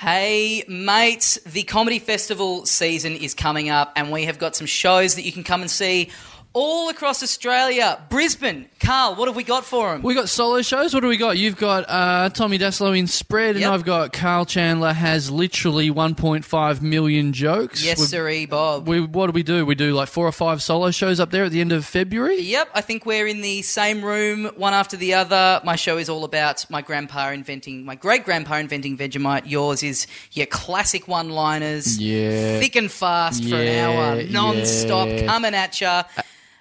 Hey, mates, the comedy festival season is coming up, and we have got some shows that you can come and see all across Australia. Brisbane, Karl, what have we got for him? We got solo shows. What do we got? You've got uh, Tommy Dassalo in Spread, and I've got Karl Chandler has literally 1.5 million jokes. yes, We- sirree, Bob. We, what do we do? We do like four or five solo shows up there at the end of February. Yep, I think we're in the same room, one after the other. My show is all about my grandpa inventing, my great grandpa inventing Vegemite. Yours is your classic one liners, Yeah. thick and fast for an hour, non stop, yeah. coming at ya.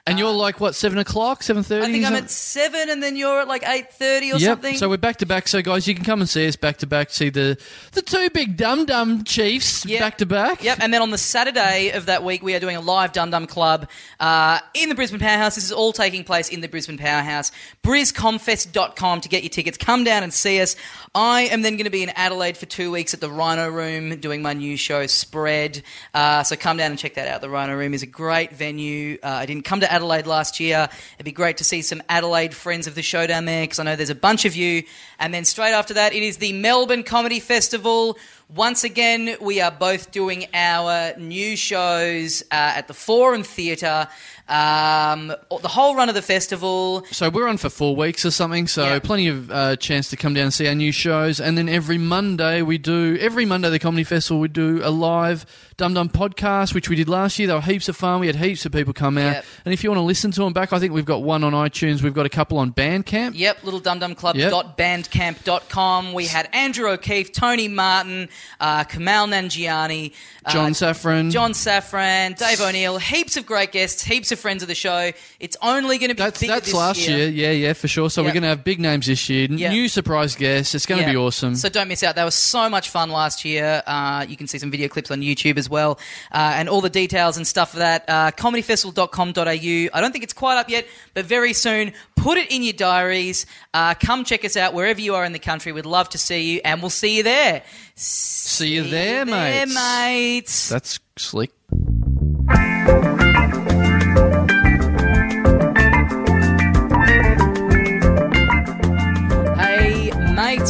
And you're like what seven o'clock, seven thirty? I think I'm at seven, and then you're at like eight thirty or Yep. something. So we're back to back. So guys, you can come and see us back to back. See the the two big dum dum chiefs Yep. back to back. Yep, and then on the Saturday of that week, we are doing a live Dum Dum Club uh, in the Brisbane Powerhouse. This is all taking place in the Brisbane Powerhouse. BrisComfest.com to get your tickets. Come down and see us. I am then going to be in Adelaide for two weeks at the Rhino Room doing my new show, Spread. Uh, so come down and check that out. The Rhino Room is a great venue. Uh, I didn't come to Adelaide last year. It'd be great to see some Adelaide friends of the show down there because I know there's a bunch of you. And then straight after that, it is the Melbourne Comedy Festival. Once again, we are both doing our new shows uh, at the Forum Theatre. Um, the whole run of the festival. So we're on for four weeks or something. So Yeah. plenty of uh, chance to come down and see our new shows. And then every Monday we do every Monday the comedy festival we do a live Dum Dum podcast, which we did last year. There were heaps of fun. We had heaps of people come out. Yep. And if you want to listen to them back, I think we've got one on iTunes. We've got a couple on Bandcamp. Yep, littledumdumclub.bandcamp.com. We had Andrew O'Keefe, Tony Martin, uh, Kumail Nanjiani, uh, John Safran. John Safran, Dave O'Neill, heaps of great guests, heaps of friends of the show. It's only going to be That's that's last year. Yeah, yeah, for sure. So Yep. we're going to have big names this year. Yep. New surprise guests. It's going to be awesome. So don't miss out. That was so much fun last year. Uh, you can see some video clips on YouTube as well. Uh, and all the details and stuff of that. Uh, comedyfestival.com.au. I don't think it's quite up yet, but very soon. Put it in your diaries. Uh, come check us out wherever you are in the country. We'd love to see you, and we'll see you there. See you there, mates. mates. That's slick.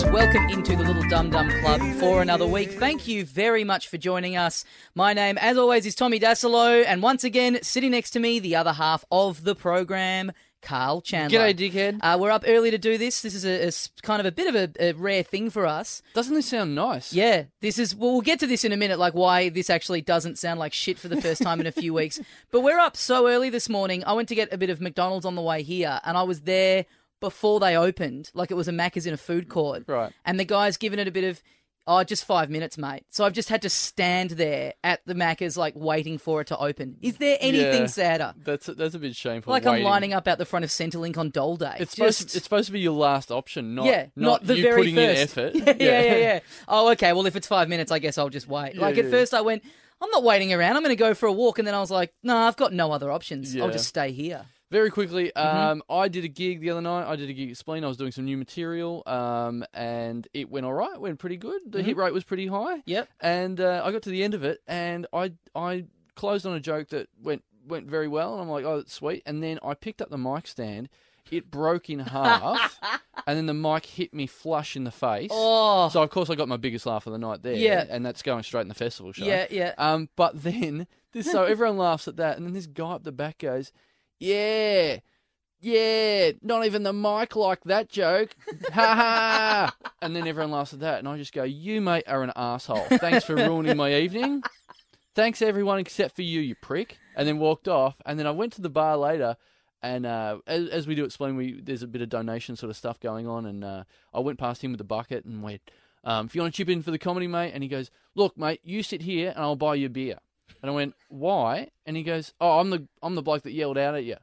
Welcome into the Little Dum Dum Club for another week. Thank you very much for joining us. My name, as always, is Tommy Dassalo, and once again, sitting next to me, the other half of the program, Karl Chandler. G'day, dickhead. Uh, we're up early to do this. This is a kind of a bit of a, a rare thing for us. Doesn't this sound nice? Yeah, this is. Well, we'll get to this in a minute, like why this actually doesn't sound like shit for the first time in a few weeks. But we're up so early this morning. I went to get a bit of McDonald's on the way here, and I was there before they opened, like it was a Macca's in a food court. Right. And the guy's given it a bit of. Oh, just five minutes, mate. So I've just had to stand there at the Macca's, like waiting for it to open. Is there anything Yeah. sadder? That's that's a bit shameful. Like I'm waiting. lining up out the front of Centrelink on Dole Day. It's supposed, Just- it's supposed to be your last option, not yeah, not, the you very putting first. in effort. Yeah, yeah, yeah, yeah. Oh, okay. Well, if it's five minutes, I guess I'll just wait. Like at yeah. first, I went, I'm not waiting around. I'm going to go for a walk, and then I was like, no, I've got no other options. I'll Yeah. just stay here. Very quickly, Mm-hmm. um, I did a gig the other night. I did a gig at Spleen. I was doing some new material, um, and it went all right. Went pretty good. The hit rate was pretty high. Mm-hmm. Yep. And uh, I got to the end of it, and I I closed on a joke that went went very well, and I'm like, oh, that's sweet. And then I picked up the mic stand. It broke in half, and then the mic hit me flush in the face. Oh, So of course I got my biggest laugh of the night there. Yeah. and that's going straight in the festival show. yeah, yeah. Um, but then this, so everyone laughs at that, and then this guy up the back goes, "Yeah, yeah, not even the mic like that joke, ha ha!" And then everyone laughs at that, and I just go, "You mate are an asshole. Thanks for ruining my evening. Thanks everyone except for you, you prick." And then walked off, and then I went to the bar later. And uh, as, as we do explain, we there's a bit of donation sort of stuff going on, and uh, I went past him with the bucket and went, um, "If you want to chip in for the comedy, mate," and he goes, "Look, mate, you sit here, and I'll buy you a beer." And I went, "Why?" And he goes, "Oh, I'm the I'm the bloke that yelled out at you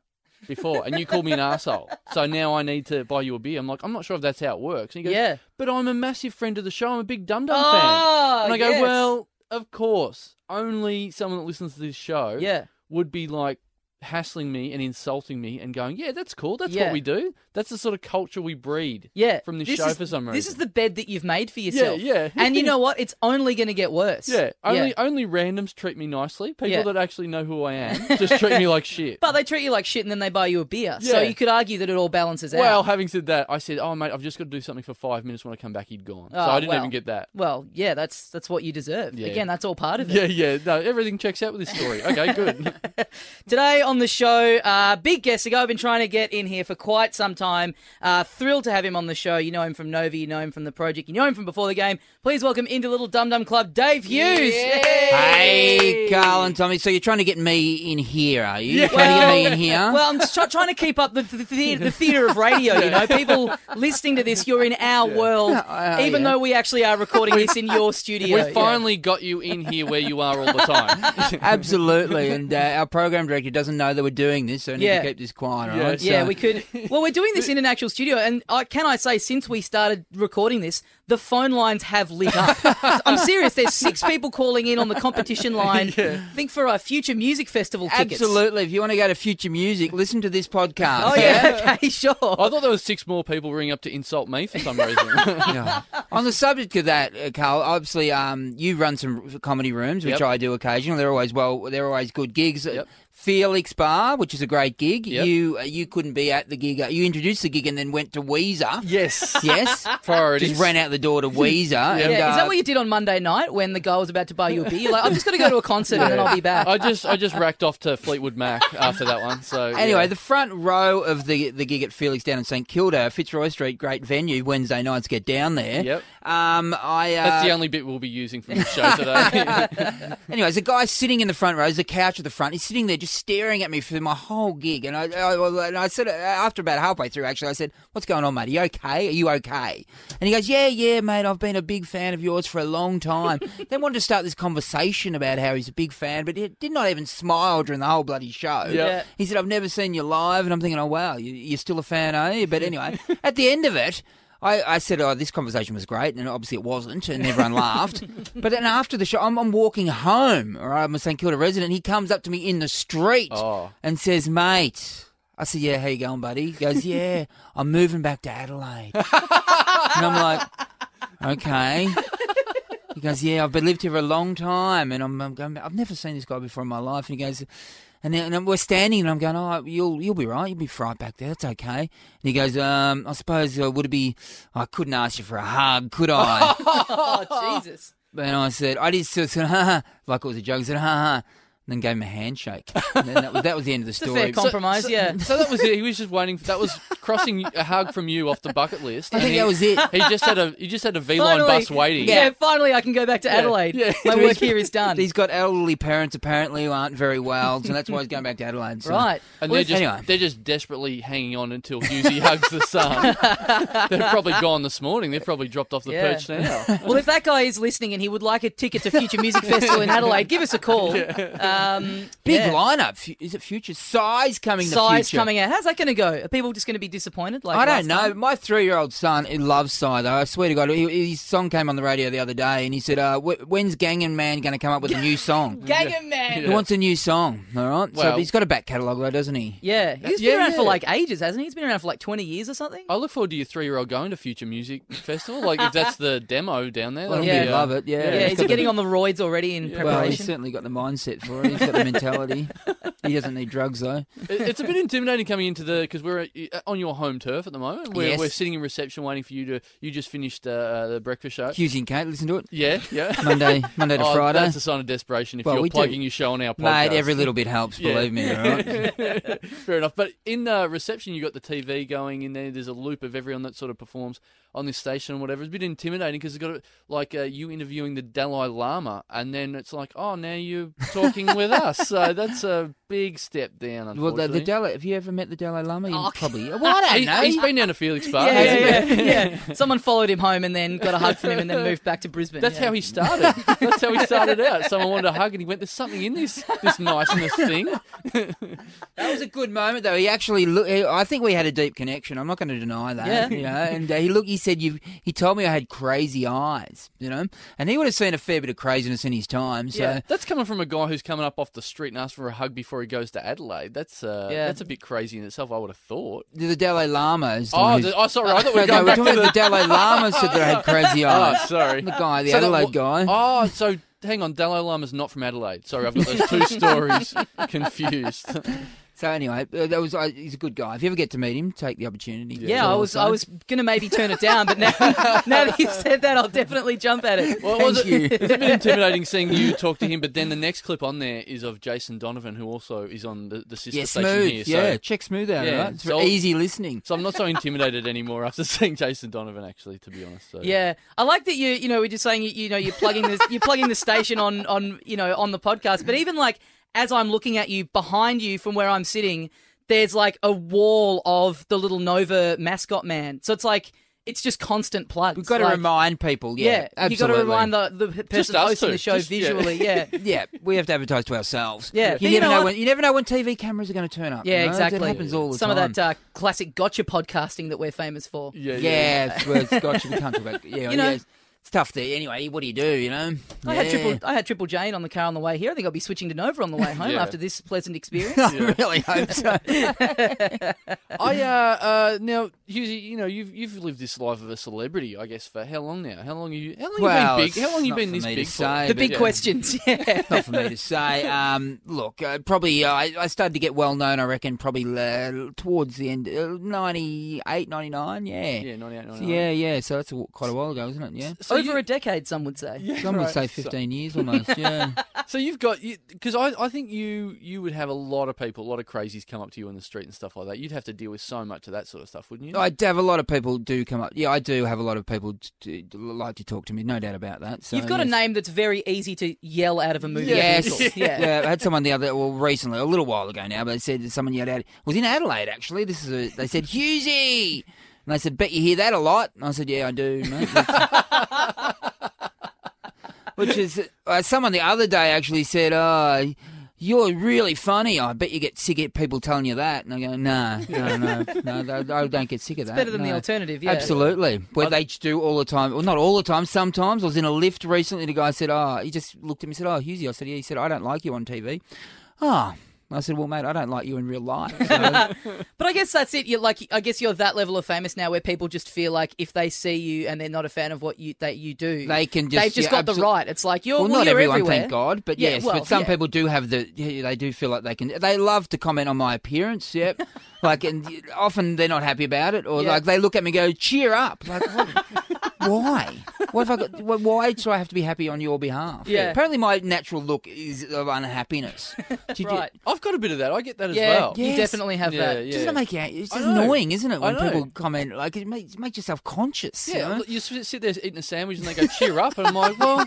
before, and you called me an asshole. So now I need to buy you a beer." I'm like, "I'm not sure if that's how it works." And he goes, Yeah. "But I'm a massive friend of the show. I'm a big Dum Dum Oh, fan." And I go, yes. "Well, of course, only someone that listens to this show yeah. would be like." Hassling me and insulting me and going, "Yeah, that's cool. That's Yeah. what we do. That's the sort of culture we breed." Yeah, from this, show is- for some reason. This is the bed that you've made for yourself. yeah. and you know what? It's only going to get worse. yeah. Only only randoms treat me nicely. People Yeah. that actually know who I am just treat me like shit. But they treat you like shit and then they buy you a beer. So Yeah. you could argue that it all balances out. Well, having said that, I said, "Oh mate, I've just got to do something for five minutes. When I come back, he'd gone." so Oh, I didn't well. even get that. Well, yeah, that's that's what you deserve. Yeah. Again, that's all part of it. Yeah, yeah. No, everything checks out with this story. Okay, good. Today on the show, uh, big guest. A guy I've been trying to get in here for quite some time. Uh, thrilled to have him on the show. You know him from Nova, you know him from the project, you know him from before the game. Please welcome into Little Dum Dum Club, Dave Hughes. Hey, Karl and Tommy. So you're trying to get me in here, are you? You're trying to get me in here? Well, I'm just try- trying to keep up the, the, the, the theatre of radio, you know. People listening to this, you're in our world, Uh, even yeah. though we actually are recording this in your studio. we Yeah. finally got you in here where you are all the time. Absolutely. And uh, our program director doesn't know that we're doing this, so we need Yeah. to keep this quiet, all Yeah. right? Yeah, So- we could. Well, we're doing this in an actual studio, and I, can I say, since we started recording this, the phone lines have lit up. I'm serious. There's six people calling in on the competition line. Think for our future music festival tickets. Absolutely. If you want to go to future music, listen to this podcast. Oh yeah. okay. Sure. I thought there was six more people ringing up to insult me for some reason. Yeah. On the subject of that, uh, Karl, obviously, um, you run some comedy rooms, which Yep. I do occasionally. They're always well, they're always good gigs. Yep. Felix Bar, which is a great gig. Yep. You uh, you couldn't be at the gig. Uh, you introduced the gig and then went to Weezer. yes. Yes. Priorities. Just ran out the door to Weezer. and, yeah. Is uh, that what you did on Monday night when the guy was about to buy you a beer? You're like, I'm just going to go to a concert and then I'll be back. I just I just racked off to Fleetwood Mac after that one. So Anyway, yeah. the front row of the the gig at Felix down in St Kilda, Fitzroy Street, great venue. Wednesday nights, get down there. Yep. Um, I uh, that's the only bit we'll be using from the show today. Anyways, the guy sitting in the front row, there's a couch at the front. He's sitting there just staring at me for my whole gig. And I, I, and I said, uh, after about halfway through, actually, I said, What's going on, mate? Are you okay? Are you okay? And he goes, Yeah, yeah, mate. I've been a big fan of yours for a long time. then wanted to start this conversation about how he's a big fan, but he did not even smile during the whole bloody show. Yeah. He said, I've never seen you live. And I'm thinking, Oh, wow, you, you're still a fan, are you? But anyway, at the end of it, I, I said, "Oh, this conversation was great," and obviously it wasn't, and everyone laughed. But then after the show, I'm, I'm walking home, or I'm a St Kilda resident. He comes up to me in the street Oh. and says, "Mate." I said, "Yeah, how you going, buddy?" He goes, "Yeah, I'm moving back to Adelaide." and I'm like, "Okay." He goes, "Yeah, I've been lived here for a long time, and I'm, I'm going. I've never seen this guy before in my life." And he goes, and, then, and we're standing, and I'm going, "Oh, you'll you'll be right. You'll be right back there. That's okay." And he goes, um, "I suppose uh, would it be? I couldn't ask you for a hug, could I?" Oh Jesus. and I said, "I just sort of, ha ha," like it was a joke. I said, "Ha ha." And then gave him a handshake. And then that was, that was the end of the story. fair compromise, yeah. so that was it. He was just waiting. For, that was crossing a hug from you off the bucket list. I and think he, that was it. He just had a he just had a V line bus waiting. Yeah, finally I can go back to Adelaide. yeah. My work here is done. He's got elderly parents apparently who aren't very well, so that's why he's going back to Adelaide. So. Right. And Well, they're just Anyway. they're just desperately hanging on until Hughesy hugs the sun. They've probably gone this morning. They've probably dropped off the Yeah. perch now. Well, if that guy is listening and he would like a ticket to Future Music Festival in Adelaide, give us a call. Um, Big yeah. lineup. Is it Future? Psy's coming. the Size future. coming out. How's that going to go? Are people just going to be disappointed? Like I don't know. time? My three-year-old son he loves Psy, though. I swear to God, he, his song came on the radio the other day, and he said, uh, "When's Gangan Man going to come up with a new song?" Gangnam Man. He wants a new song. All right. so he's got a back catalogue, though, doesn't he? Yeah, he's Yeah, been around for like ages, hasn't he? He's been around for like 20 years or something. I look forward to your three year old going to Future Music Festival. Like if that's the demo down there, Well, that'll Yeah. he'd be, uh, love it. Yeah. yeah, He's is got he the- getting on the roids already in Well, he's certainly got the mindset for it. He's got the mentality. he doesn't need drugs, though. It- It's a bit intimidating coming into the because we're uh, on your home turf at the moment. We're, Yes. we're sitting in reception waiting for you to. You just finished uh, the breakfast show. Hughesy and Kate, listen to it. Yeah, yeah. Monday, Monday to Oh, Friday. That's a sign of desperation if Well, you're do. plugging your show on our podcast. Mate, every little bit helps, Yeah. believe me. All right? Fair enough. But in uh, reception, you got the TV going in there. There's a loop of everyone that sort of performs on this station and whatever. It's a bit intimidating because it's got like uh, you interviewing the Dalai Lama, and then it's like, oh, now you're talking with us. So that's a big step down. well, the, the Dalai, have you ever met the Dalai Lama? Oh, probably. Well, I don't He- know. he's been down to Felix Bar. yeah, hasn't yeah, yeah, yeah. Someone followed him home and then got a hug from him and then moved back to Brisbane. That's yeah. how he started. That's how he started out. Someone wanted a hug, and he went, "There's something in this this niceness thing." That was a good moment, though. He actually, look, I think we had a deep connection. I'm not going to deny that. Yeah. You know, and uh, he look, he said, you. He told me I had crazy eyes. You know, and he would have seen a fair bit of craziness in his time. So Yeah. That's coming from a guy who's coming up off the street and asked for a hug before before he goes to Adelaide. That's uh, Yeah. that's a bit crazy in itself. I would have thought. The Dalai Lama is the Oh, one who's- the- oh, sorry. I thought we were no, going we're back talking to about the Dalai Lama said that I had crazy Oh, eyes. sorry. The guy, the So that- Adelaide guy. Oh, so hang on. Dalai Lama's not from Adelaide. Sorry, I've got those two stories confused. So anyway, uh, that was uh, he's a good guy. If you ever get to meet him, take the opportunity. Yeah, All I was I was gonna maybe turn it down, but now now that you've said that, I'll definitely jump at it. Well, was Thank it, you. it's a bit intimidating seeing you talk to him, but then the next clip on there is of Jason Donovan, who also is on the, the sister Yeah, station smooth. here. yeah, check smooth out. Yeah, right? It's so- easy listening. so I'm not so intimidated anymore after seeing Jason Donovan, actually, to be honest. So. Yeah, I like that you you know we're just saying you, you know you're plugging this you're plugging the station on on you know on the podcast, but even like as I'm looking at you behind you from where I'm sitting, there's like a wall of the little Nova mascot man. So it's like it's just constant plugs. We've got to Like, remind people. Yeah, Yeah, you got to remind the the person hosting two. the show Just- visually. Yeah. Yeah, we have to advertise to ourselves. Yeah. you you never know know when you never know when TV cameras are going to turn up. Yeah, you know? exactly. That happens all the Some time. of that uh, classic gotcha podcasting that we're famous for. Yeah, yeah. yeah, it's, well, it's got you. We can't talk about. Yeah, You know- yeah, it's, it's tough there. Anyway, what do you do? You know, I had triple. I had triple J on the car on the way here. I think I'll be switching to Nova on the way home Yeah. after this pleasant experience. I really hope so. I uh, uh now Hughesy, you know you've you've lived this life of a celebrity, I guess, for how long now? How long you? How long Well, you been big? How long you been this big say, for? the big yeah. questions. Yeah. Not for me to say. Um, look, uh, probably uh, I, I started to get well known. I reckon probably uh, towards the end, uh, 98, 99, Yeah. Yeah, 98, So, yeah, yeah. So that's a, quite a while ago, isn't it? Yeah. So Over you, a decade, some would say. Some would right. say So- 15 years almost. Yeah. So you've got because I, I think you you would have a lot of people, a lot of crazies come up to you on the street and stuff like that. You'd have to deal with so much of that sort of stuff, wouldn't you? I do have a lot of people do come up. Yeah, I do have a lot of people t- t- like to talk to me. No doubt about that. So, You've got a name that's very easy to yell out of a movie. Yes. vehicle. Yeah. Yeah. I had someone the other, well, recently, a little while ago now, but they said someone yelled out, was in Adelaide actually. This is a, they said, Hughesy! And they said, bet you hear that a lot. And I said, yeah, I do, mate. Which is, uh, someone the other day actually said, oh, you're really funny. I bet you get sick of people telling you that. And I go, no, no, no, no, I don't get sick of that. Better than the alternative. Yeah. Absolutely. Where they do all the time. Well, not all the time. Sometimes. I was in a lift recently. The guy said, "Oh," he just looked at me and said, "Oh, Hughesy." I said, "Yeah." He said, "I don't like you on TV." Oh. I said, "Well, mate, I don't like you in real life." So, But I guess that's it. You're like, I guess you're that level of famous now, where people just feel like if they see you and they're not a fan of what you that you do, they can just. they've just got the right. It's like you're Well, well, not you're everyone, everywhere. thank God, but Yeah, yes, well, but some yeah. people do have the. Yeah, they do feel like they can. They love to comment on my appearance. Yep, like, and often they're not happy about it, or like they look at me and go, "Cheer up!" Like, what, why? What have I got? Why should I have to be happy on your behalf? Yeah. Apparently, my natural look is of unhappiness. Did you- Right. I've got a bit of that. I get that as Yeah, well. you Yes. definitely have Yeah, that. yeah. Doesn't it make you? It's I just know. annoying, isn't it? When know. people comment, like it makes, it makes yourself conscious. Yeah, you know? look, you sit sit there eating a sandwich and they go cheer up, and I'm like, well,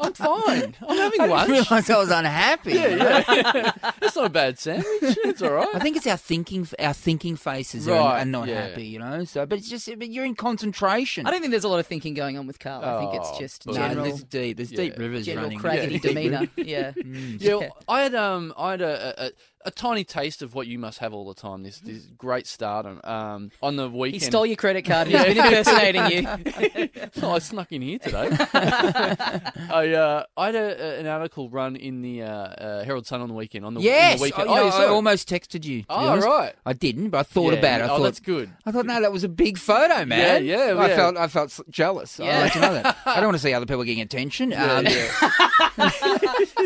I'm fine. I'm having I lunch. didn't realise I was unhappy. you know? yeah, yeah. it's not a bad sandwich. It's all right. I think it's our thinking, our thinking faces Right, are, are not yeah. happy, you know. So, but it's just, but you're in concentration. I don't think there's a lot of thinking going on with Karl. I think it's Oh, just boo. no, general, there's deep, there's deep Yeah. rivers general running. craggedy Yeah. demeanour. Yeah. Yeah, well, I had um, I had a, a, a tiny taste of what you must have all the time. This this great stardom. Um, on the weekend. He stole your credit card. He's been impersonating you. oh, I snuck in here today. I uh, I had a, a- an article run in the uh, uh, Herald Sun on the weekend. On the, on Yes, the weekend. I, you know, I almost texted you. Oh, honest. right. I didn't, but I thought Yeah, about it. I oh, thought that's good. I thought, no, that was a big photo, man. Yeah, yeah, I yeah. felt, I felt jealous. Yeah. I'll let you know that. I don't want to see other people getting attention. Yeah, um.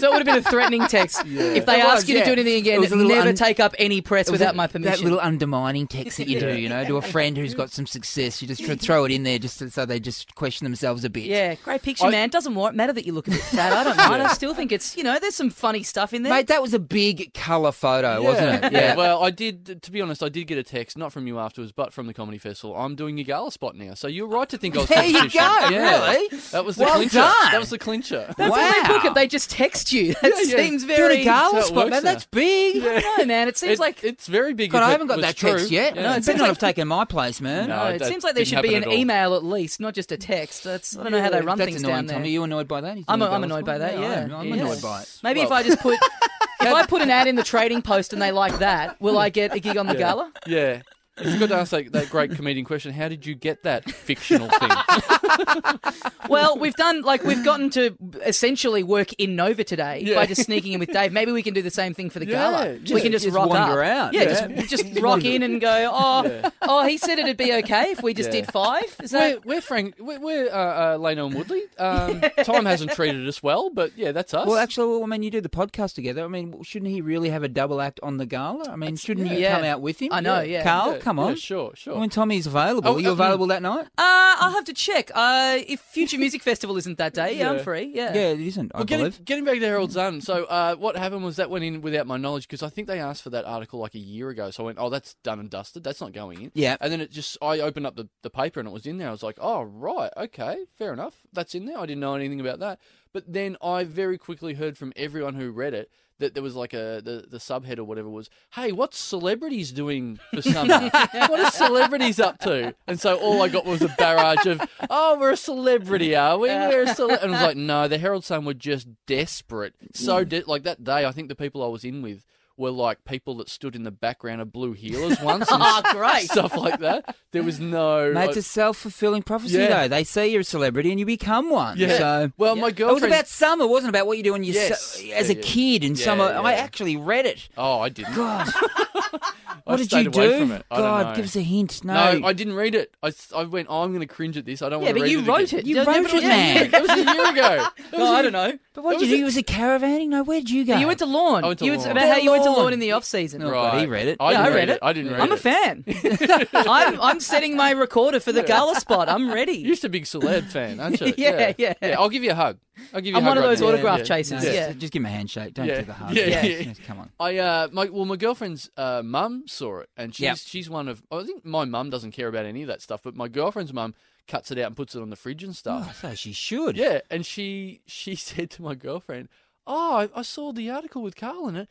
So it would have been a threatening text. If they ask was, you to do anything again, was a little never un- take up any press without a- my permission. That little undermining text that you do, you know, to a friend who's got some success. You just throw it in there just so they just question themselves a bit. yeah, great picture, I- man. Doesn't wa- matter that you look a bit fat. I don't mind. I still think it's you know there's some funny stuff in there. Mate, that was a big colour photo, wasn't it? Yeah. Well, I did. To be honest, I did get a text, not from you afterwards, but from the comedy festival. I'm doing a gala spot now, so you're right to think I was. There you go, Yeah. really? That was the Well clincher. done. That was the clincher. That's how they book it. They just text you. That Yeah, yeah. seems Doing very. a gala spot, man. now. That's big. I don't know, man. It seems It- like it's very big. God, if I it haven't got was that true. text yet. Yeah. No, it better not have taken my place, man. No, No, it that seems like there didn't should be happen an at all. email at least, not just a text. That's I don't know how they run That's things annoying, down there. Tommy. Are you annoyed by that? I'm- I'm annoyed by that, yeah. I'm, I'm Yeah. annoyed by it. Maybe if Well- I just put if I put an ad in the trading post and they like that, will I get a gig on the gala? Yeah. I forgot to ask that, that great comedian question. How did you get that fictional thing? Well, we've done like we've gotten to essentially work in Nova today Yeah. by just sneaking in with Dave. Maybe we can do the same thing for the Yeah, gala. just- we can just, just rock wander up. out. Yeah, Yeah. just just rock in and go. Oh, oh, he said it'd be okay if we just Yeah. did five. Is we're, we're Frank. We're, we're uh, uh, Lano and Woodley. Um, Time hasn't treated us well, but yeah, that's us. Well, actually, well, I mean, you do the podcast together. I mean, shouldn't he really have a double act on the gala? I mean, shouldn't you yeah. come out with him? I know, yeah. Karl, Yeah, come yeah, on. sure, sure. When Tommy's available, Oh, are you uh, available that night? Uh, I'll have to check. Uh, if Future Music Festival isn't that day, yeah, I'm free. Yeah. Yeah, it isn't. I Well, getting, believe. getting back to Herald Sun. So, uh, what happened was that went in without my knowledge because I think they asked for that article like a year ago. So I went, "Oh, that's done and dusted. That's not going in." Yeah. And then it just, I opened up the, the paper and it was in there. I was like, "Oh, right, okay, fair enough. That's in there. I didn't know anything about that." But then I very quickly heard from everyone who read it that there was like a the, the subhead or whatever was, "Hey, what's celebrities doing for summer? what are celebrities up to?" And so all I got was a barrage of, "Oh, we're a celebrity, are we? We're a cele-. And I was like, "No, the Herald Sun were just desperate. So mm. de- like that day, I think the people I was in with were like people that stood in the background of Blue Heelers once and Oh, great. stuff like that. There was no Mate, it's a uh, self fulfilling prophecy, Yeah. though. They see you're a celebrity and you become one. yeah. So. well, my girlfriend. It was about summer, It wasn't it? About what you do when you Yes. as Yeah, a kid in Yeah, summer. yeah. I actually read it. Oh, I didn't. God, I what did you do? From it. I don't God, know. give us a hint. No, No, I didn't read it. I, s- I went, oh, I'm going to cringe at this. I don't Yeah, want to but read you it wrote it. You wrote but it, yeah, man. That was a year ago. That was No, a- I don't know. But what did you do? Was it caravanning? No, where did you go? You went to Lorne. I went to you, it's Lorne. about how you went to Lorne. Lorne in the off season. No. but he read it. I, Yeah, I read it. I didn't read I'm a fan. I'm, I'm setting my recorder for the gala spot. I'm ready. You're just a big celeb fan, aren't you? Yeah, yeah. I'll give you a hug. I'll give you. I'm a hug one of right those now. autograph Yeah. chasers. No, Yeah. just, just give him a handshake. Don't Yeah. do the hug. Yeah, yeah, Yes, come on. I uh, my well, my girlfriend's uh, mum saw it, and she's Yep. she's one of. I think my mum doesn't care about any of that stuff, but my girlfriend's mum cuts it out and puts it on the fridge and stuff. Oh, so she should. Yeah, and she she said to my girlfriend, "Oh, I, I saw the article with Karl in it.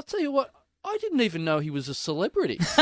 I'll tell you what." I didn't even know he was a celebrity.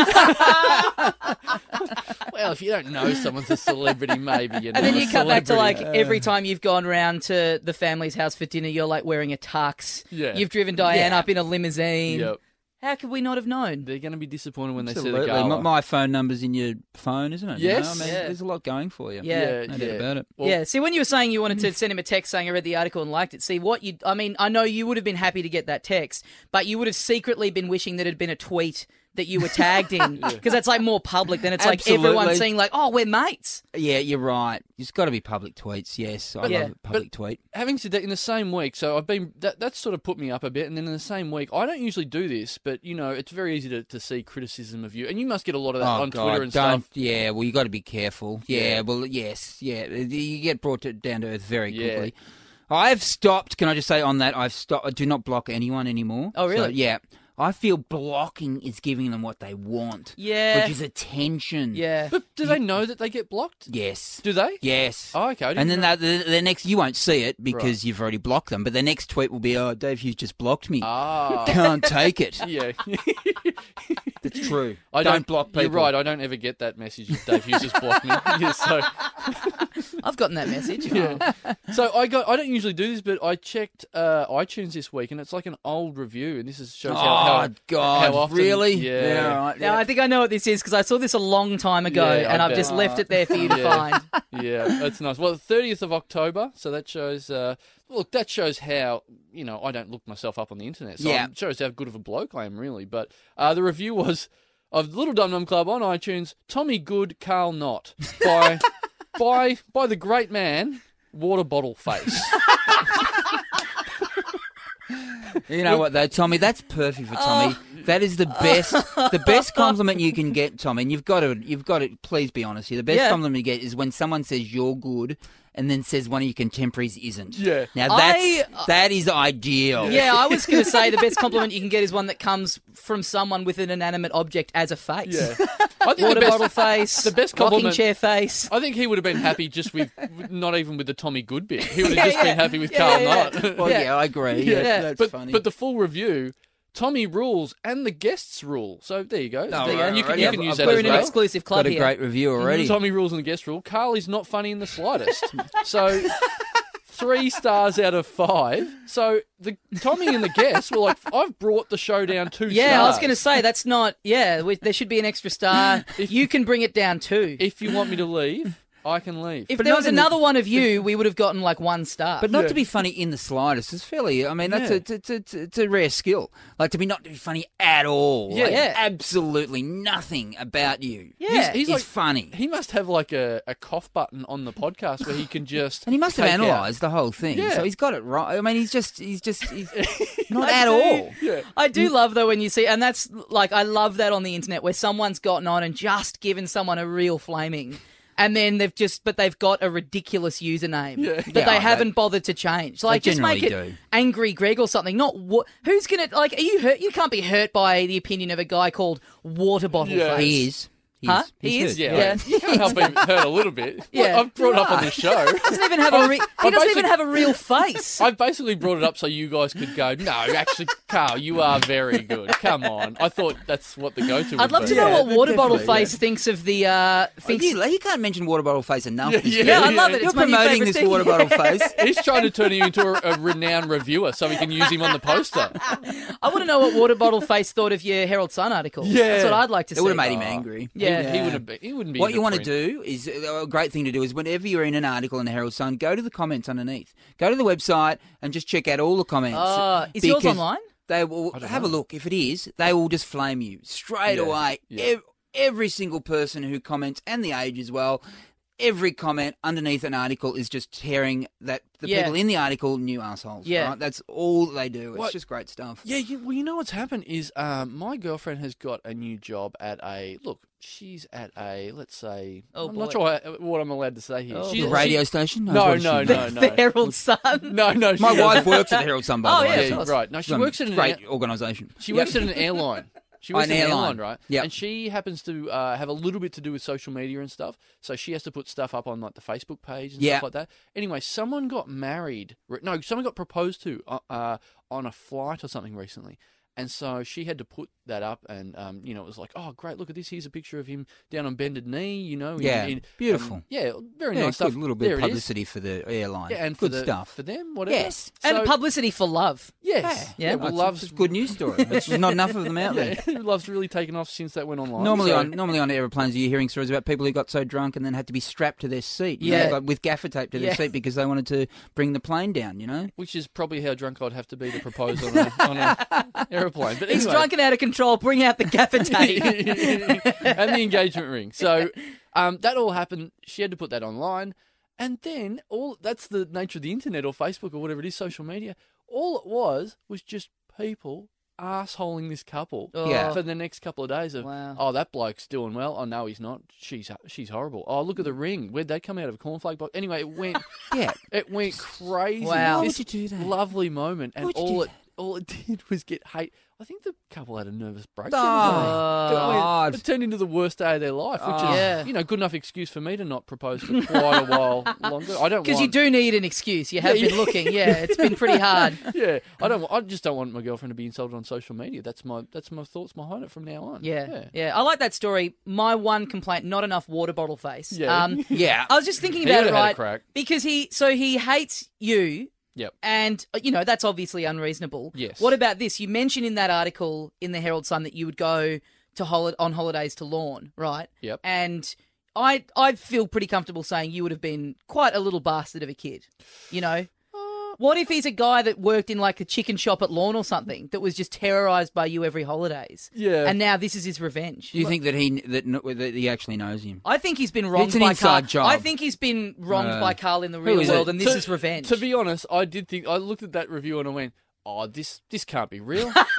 well, if you don't know someone's a celebrity, maybe you know. And then you cut back to like every time you've gone round to the family's house for dinner, you're like wearing a tux. Yeah. You've driven Diane Yeah. up in a limousine. Yep. How could we not have known? They're going to be disappointed when they see the Absolutely. gala. My, my phone number's in your phone, isn't it? You know? Yes. I mean, Yeah. there's a lot going for you. Yeah. No doubt about it. Well, yeah. See, when you were saying you wanted to send him a text saying I read the article and liked it, see what you. I mean, I know you would have been happy to get that text, but you would have secretly been wishing that it had been a tweet that you were tagged in because that's like more public than it's like everyone seeing like, oh, we're mates. Yeah, you're right. It's got to be public tweets. Yes, I Yeah. love a public tweet. having said that, in the same week, so I've been that that's sort of put me up a bit, and then in the same week, I don't usually do this, but you know, it's very easy to, to see criticism of you, and you must get a lot of that oh on God, Twitter and don't. stuff. Yeah, well, you got to be careful. Yeah, Yeah. well, yes, yeah. You get brought to, down to earth very Yeah. quickly. I've stopped. Can I just say on that? I've stopped. I do not block anyone anymore. Oh, really? So, yeah. I feel blocking is giving them what they want. Yeah. Which is attention. Yeah. But do they know that they get blocked? Yes. Do they? Yes. Oh, okay. And then know. the, the, the next, you won't see it because Right. you've already blocked them. But the next tweet will be, "Oh, Dave Hughes just blocked me. ah, Can't take it." yeah. That's true. I don't, block people. You're right. I don't ever get that message. If Dave Hughes just blocked me. Yeah, so, I've gotten that message. yeah. so I got. I don't usually do this, but I checked uh, iTunes this week, and it's like an old review, and this is shows Oh how, how God! how often- really? Yeah. all right, Now, I think I know what this is because I saw this a long time ago Yeah, and I've bet. just left it there for you to Yeah. find. yeah, that's nice. Well, the thirtieth of October, so that shows. Uh, look, that shows how you know I don't look myself up on the internet. So Yeah. it shows how good of a bloke I am, really. But uh, the review was of Little Dum Dum Club on iTunes. Tommy Good, Karl Not by by by the great man. Water bottle face. You know what though, Tommy? That's perfect for Tommy. Oh. That is the best, the best compliment you can get, Tommy. And you've got to, you've got to. Please be honest here. The best Yeah. compliment you get is when someone says you're good, and then says one of your contemporaries isn't. Yeah. Now that's I- uh, that is ideal. Yeah, I was going to say the best compliment you can get is one that comes from someone with an inanimate object as a face. yeah, I think Water the best, bottle face, the best rocking compliment- chair face. I think he would have been happy just with, with- not even with the Tommy Good bit. He would have Yeah, just yeah. been happy with Yeah, Karl yeah, Knott. yeah. Well, Yeah. yeah, I agree. Yeah. Yeah, that's but, funny. But the full review, Tommy rules and the guests rule. So there you go. Oh, There you, right, go. And you can, right. you Yeah, can I've use that We're as in an exclusive club got a here. great review mm, already. Tommy rules and the guest rule. Carly's not funny in the slightest. so three stars out of five. So the Tommy and the guests were like, I've brought the show down two Yeah, stars. I was going to say that's not. Yeah, we, there should be an extra star. you can bring it down too. If, If you want me to leave, I can leave. If there not was in the- another one of you, we would have gotten like one star. But not Yeah. to be funny in the slightest. It's fairly. I mean, that's Yeah. a, it's, it's, it's, it's a rare skill. Like to be not to be funny at all. Yeah. Like, Yeah. absolutely nothing about you. Yeah. he's is like- funny. he must have like a, a cough button on the podcast where he can just and he must have take out- analysed the whole thing, Yeah. so he's got it right. I mean, he's just, he's just, he's not at do. all. Yeah. I do love though when you see, and that's like I love that on the internet where someone's gotten on and just given someone a real flaming, and then they've just but they've got a ridiculous username Yeah. that Yeah, they haven't bothered to change. Like just make it do. angry Greg or something. Not what? Who's gonna like? Are you hurt? You can't be hurt by the opinion of a guy called Water Bottle Yeah. Face. He is. He's, Huh? he's He good. is? Yeah, Yeah. like, you can't help being hurt a little bit. Yeah. Look, I've brought it up on this show. doesn't even have a re- he doesn't even have a real face. I basically brought it up so you guys could go, no, actually, Karl, you are very good. Come on. I thought that's what the go to I'd love to know what Water Bottle Face thinks of the. Uh, Oh, thinks. you, you can't mention water bottle face enough. Yeah, this yeah, yeah, I love it. You're It's promoting this thing. water bottle face. He's trying to turn you into a, a renowned reviewer so we can use him on the poster. I want to know what Water Bottle Face thought of your Herald Sun article. Yeah. that's what I'd like to see. It would have made him angry. Yeah. He, he wouldn't be. He wouldn't be. What you want to do is uh, a great thing to do is whenever you're in an article in the Herald Sun, go to the comments underneath. Go to the website and just check out all the comments. Oh, is yours online? They will have a look. If it is, they will just flame you straight Yeah, away. yeah. Ev- every single person who comments and the age as well. Every comment underneath an article is just tearing that the Yeah. people in the article new assholes. Yeah. right? that's all they do. It's What- just great stuff. Yeah, you, well, you know what's happened is um, my girlfriend has got a new job at a look. She's at a let's say. Oh, I'm boy. not sure what- what I'm allowed to say here. Oh, She's- The boy. radio station? No, what no, she no, no. The Herald Sun. No, no. she My doesn't. wife works at the Herald Sun, by Oh, the yeah, way. of Yeah, course. right. No, she Um, works at an great air- organisation. She works at an airline. She was an airline. airline, right? Yeah. And she happens to uh, have a little bit to do with social media and stuff. So she has to put stuff up on like the Facebook page and Yeah. stuff like that. Anyway, someone got married. No, someone got proposed to uh, uh, on a flight or something recently. And so she had to put that up, and um, you know, it was like, oh, great! Look at this. Here's a picture of him down on bended knee. You know, in- Yeah, in- beautiful. um, yeah, very Yeah, nice stuff. good little bit There of publicity for the airline. Yeah, and good for the, stuff. for them, whatever. Yes. And publicity for love. Yes, Yeah. well, loves it's a good news story. There's not enough of them out there. Love's really taken off since that went online. Normally so- on normally on aeroplanes, you're hearing stories about people who got so drunk and then had to be strapped to their seat. Yeah. know, like with gaffer tape to their Yeah. seat because they wanted to bring the plane down. You know, which is probably how drunk I'd have to be to propose on a, on a aeroplane. But He's anyway, drunk and out of control. Bring out the gaffer tape. and the engagement ring. So um, that all happened. She had to put that online, and then all that's the nature of the internet or Facebook or whatever it is, social media. All it was was just people assholing this couple Yeah. for the next couple of days of Wow. oh that bloke's doing well oh no he's not she's she's horrible oh look at the ring where'd that come out of a cornflake box anyway it went yeah. it went crazy Wow. Why would you do that? lovely moment and would you do all it that? All it did was get hate I think the couple had a nervous breakdown. Oh, It went- God. It turned into the worst day of their life, which Oh. is Yeah. you know good enough excuse for me to not propose for quite a while longer. I don't Because you want- do need an excuse. You have Yeah, been yeah. looking. Yeah, it's been pretty hard. Yeah, I don't. I just don't want my girlfriend to be insulted on social media. That's my that's my thoughts behind it from now on. Yeah, yeah. I like that story. My one complaint: not enough water bottle face. Yeah. Um, Yeah. I was just thinking He about would've it, had a right? crack. Because he, so he hates you. Yep. And uh, you know that's obviously unreasonable. Yes. What about this? You mentioned in that article in the Herald Sun that you would go to hol- on holidays to Lorne, right? Yep. And I I feel pretty comfortable saying you would have been quite a little bastard of a kid. You know. What if he's a guy that worked in like a chicken shop at Lorne or something that was just terrorized by you every holidays? Yeah. And now this is his revenge. Do you think that he that, that he actually knows him? I think he's been wronged It's an by inside Karl. job. I think he's been wronged Uh, by Karl in the real is world, it? and this To- is revenge. To be honest, I did think I looked at that review and I went, "Oh, this this can't be real."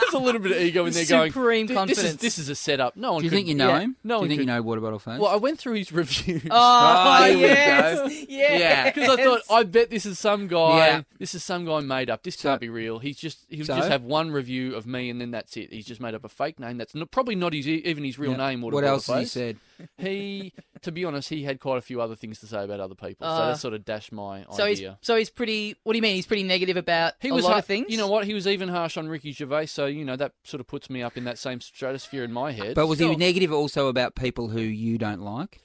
There's a little bit of ego in there going. Supreme "Th- This is confidence. this is a setup. No one. Do you could- think you know yeah. him? No Do one you think could- you know Water Bottle Face? Well, I went through his reviews. oh, Oh, here we yes, go. yes. Yeah. Because I thought, I bet this is some guy. Yeah. This is some guy made up. This can't be real. He's just he'll So? just have one review of me, and then that's it. He's just made up a fake name. That's not, probably not his even his real Yeah. name. What else has he said? He, to be honest, he had quite a few other things to say about other people. so Uh, that sort of dashed my So he's idea. so he's pretty. What do you mean? He's pretty negative about He a was lot har- of things. You know what? He was even harsh on Ricky Gervais. So you know that sort of puts me up in that same stratosphere in my head. But was Sure. he negative also about people who you don't like?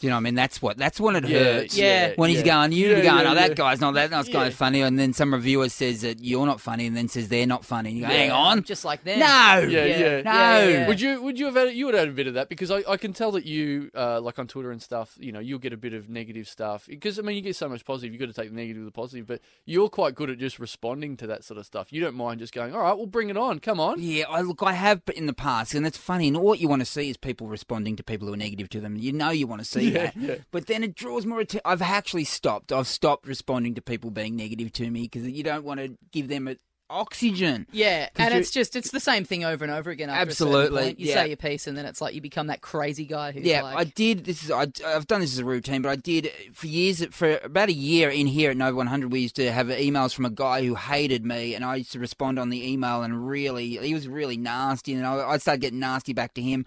Do you know what I mean? That's what that's when it Yeah, hurts. Yeah. When he's going, you Yeah, going, yeah, oh, that yeah. guy's not that, that's Yeah. guy's funny, and then some reviewer says that you're not funny, and then says they're not funny. And you go, hang on, just like them. no, Yeah, Yeah. yeah. no. Yeah, yeah. Would you would you have had you would have had a bit of that because I, I can tell that you uh, like on Twitter and stuff you know you'll get a bit of negative stuff because I mean you get so much positive You've got to take the negative with the positive but you're quite good at just responding to that sort of stuff you don't mind just going all right we'll bring it on come on Yeah, I look, I have in the past, and it's funny. And what you want to see is people responding to people who are negative to them. You know, you want to see Yeah, yeah. but then it draws more attention. I've actually stopped. I've stopped responding to people being negative to me because you don't want to give them a, oxygen. Yeah, and it's just it's the same thing over and over again. Absolutely, you yeah. say your piece, and then it's like you become that crazy guy who's Yeah, like, I did. This is I, I've done this as a routine, but I did for years. For about a year in here at Nova 100, we used to have emails from a guy who hated me, and I used to respond on the email, and really, he was really nasty, and I, I started getting nasty back to him.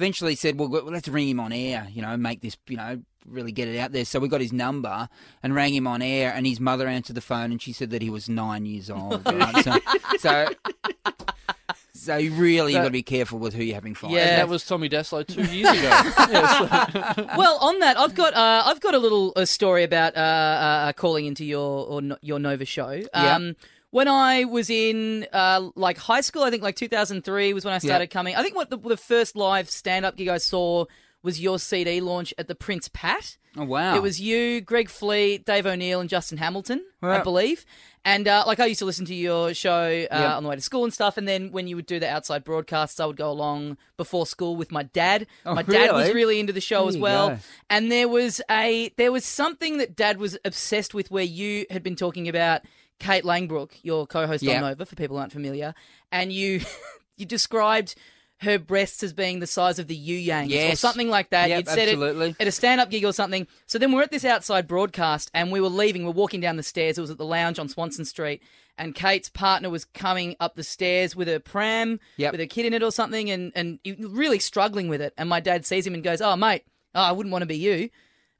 Eventually, said, "Well, go- let's ring him on air. You know, make this. You know." Really get it out there. So we got his number and rang him on air, and his mother answered the phone, and she said that he was nine years old. Right? so, so, so you really got to be careful with who you're having fun. Yeah. that was Tommy Dassalo two years ago yes. well, on that, I've got uh, I've got a little uh, story about uh, uh, calling into your or no, your Nova show. Yeah. When I was in uh, like high school, I think like 2003 was when I started coming. I think what the, the first live stand up gig I saw was your CD launch at the Prince Pat. Oh wow! It was you, Greg Fleet, Dave O'Neill, and Justin Hamilton, I believe. And uh, like I used to listen to your show uh, Yep. on the way to school and stuff. And then when you would do the outside broadcasts, I would go along before school with my dad. Oh, my dad was really? really into the show There as well. go. And there was a there was something that dad was obsessed with, where you had been talking about Kate Langbroek, your co-host on Nova, for people who aren't familiar, and you you described. Her breasts as being the size of the You Yangs or something like that. Yep, You'd said absolutely. it at a stand up gig or something. So then we're at this outside broadcast and we were leaving. We're walking down the stairs. It was at the lounge on Swanston Street. And Kate's partner was coming up the stairs with a pram Yep. with a kid in it or something and, and he- really struggling with it. And my dad sees him and goes, Oh, mate, oh, I wouldn't want to be you.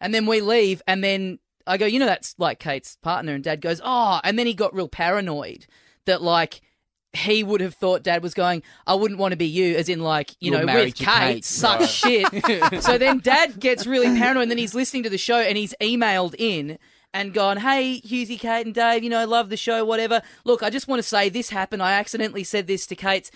And then we leave. And then I go, You know, that's like Kate's partner. And dad goes, Oh. And then he got real paranoid that, like, he would have thought dad was going, I wouldn't want to be you, as in, like, you You're know, with Kate, Kate. suck shit. so then dad gets really paranoid, and then he's listening to the show and he's emailed in and gone, Hey, Hughesy, Kate, and Dave, you know, love the show, whatever. Look, I just want to say this happened. I accidentally said this to Kate's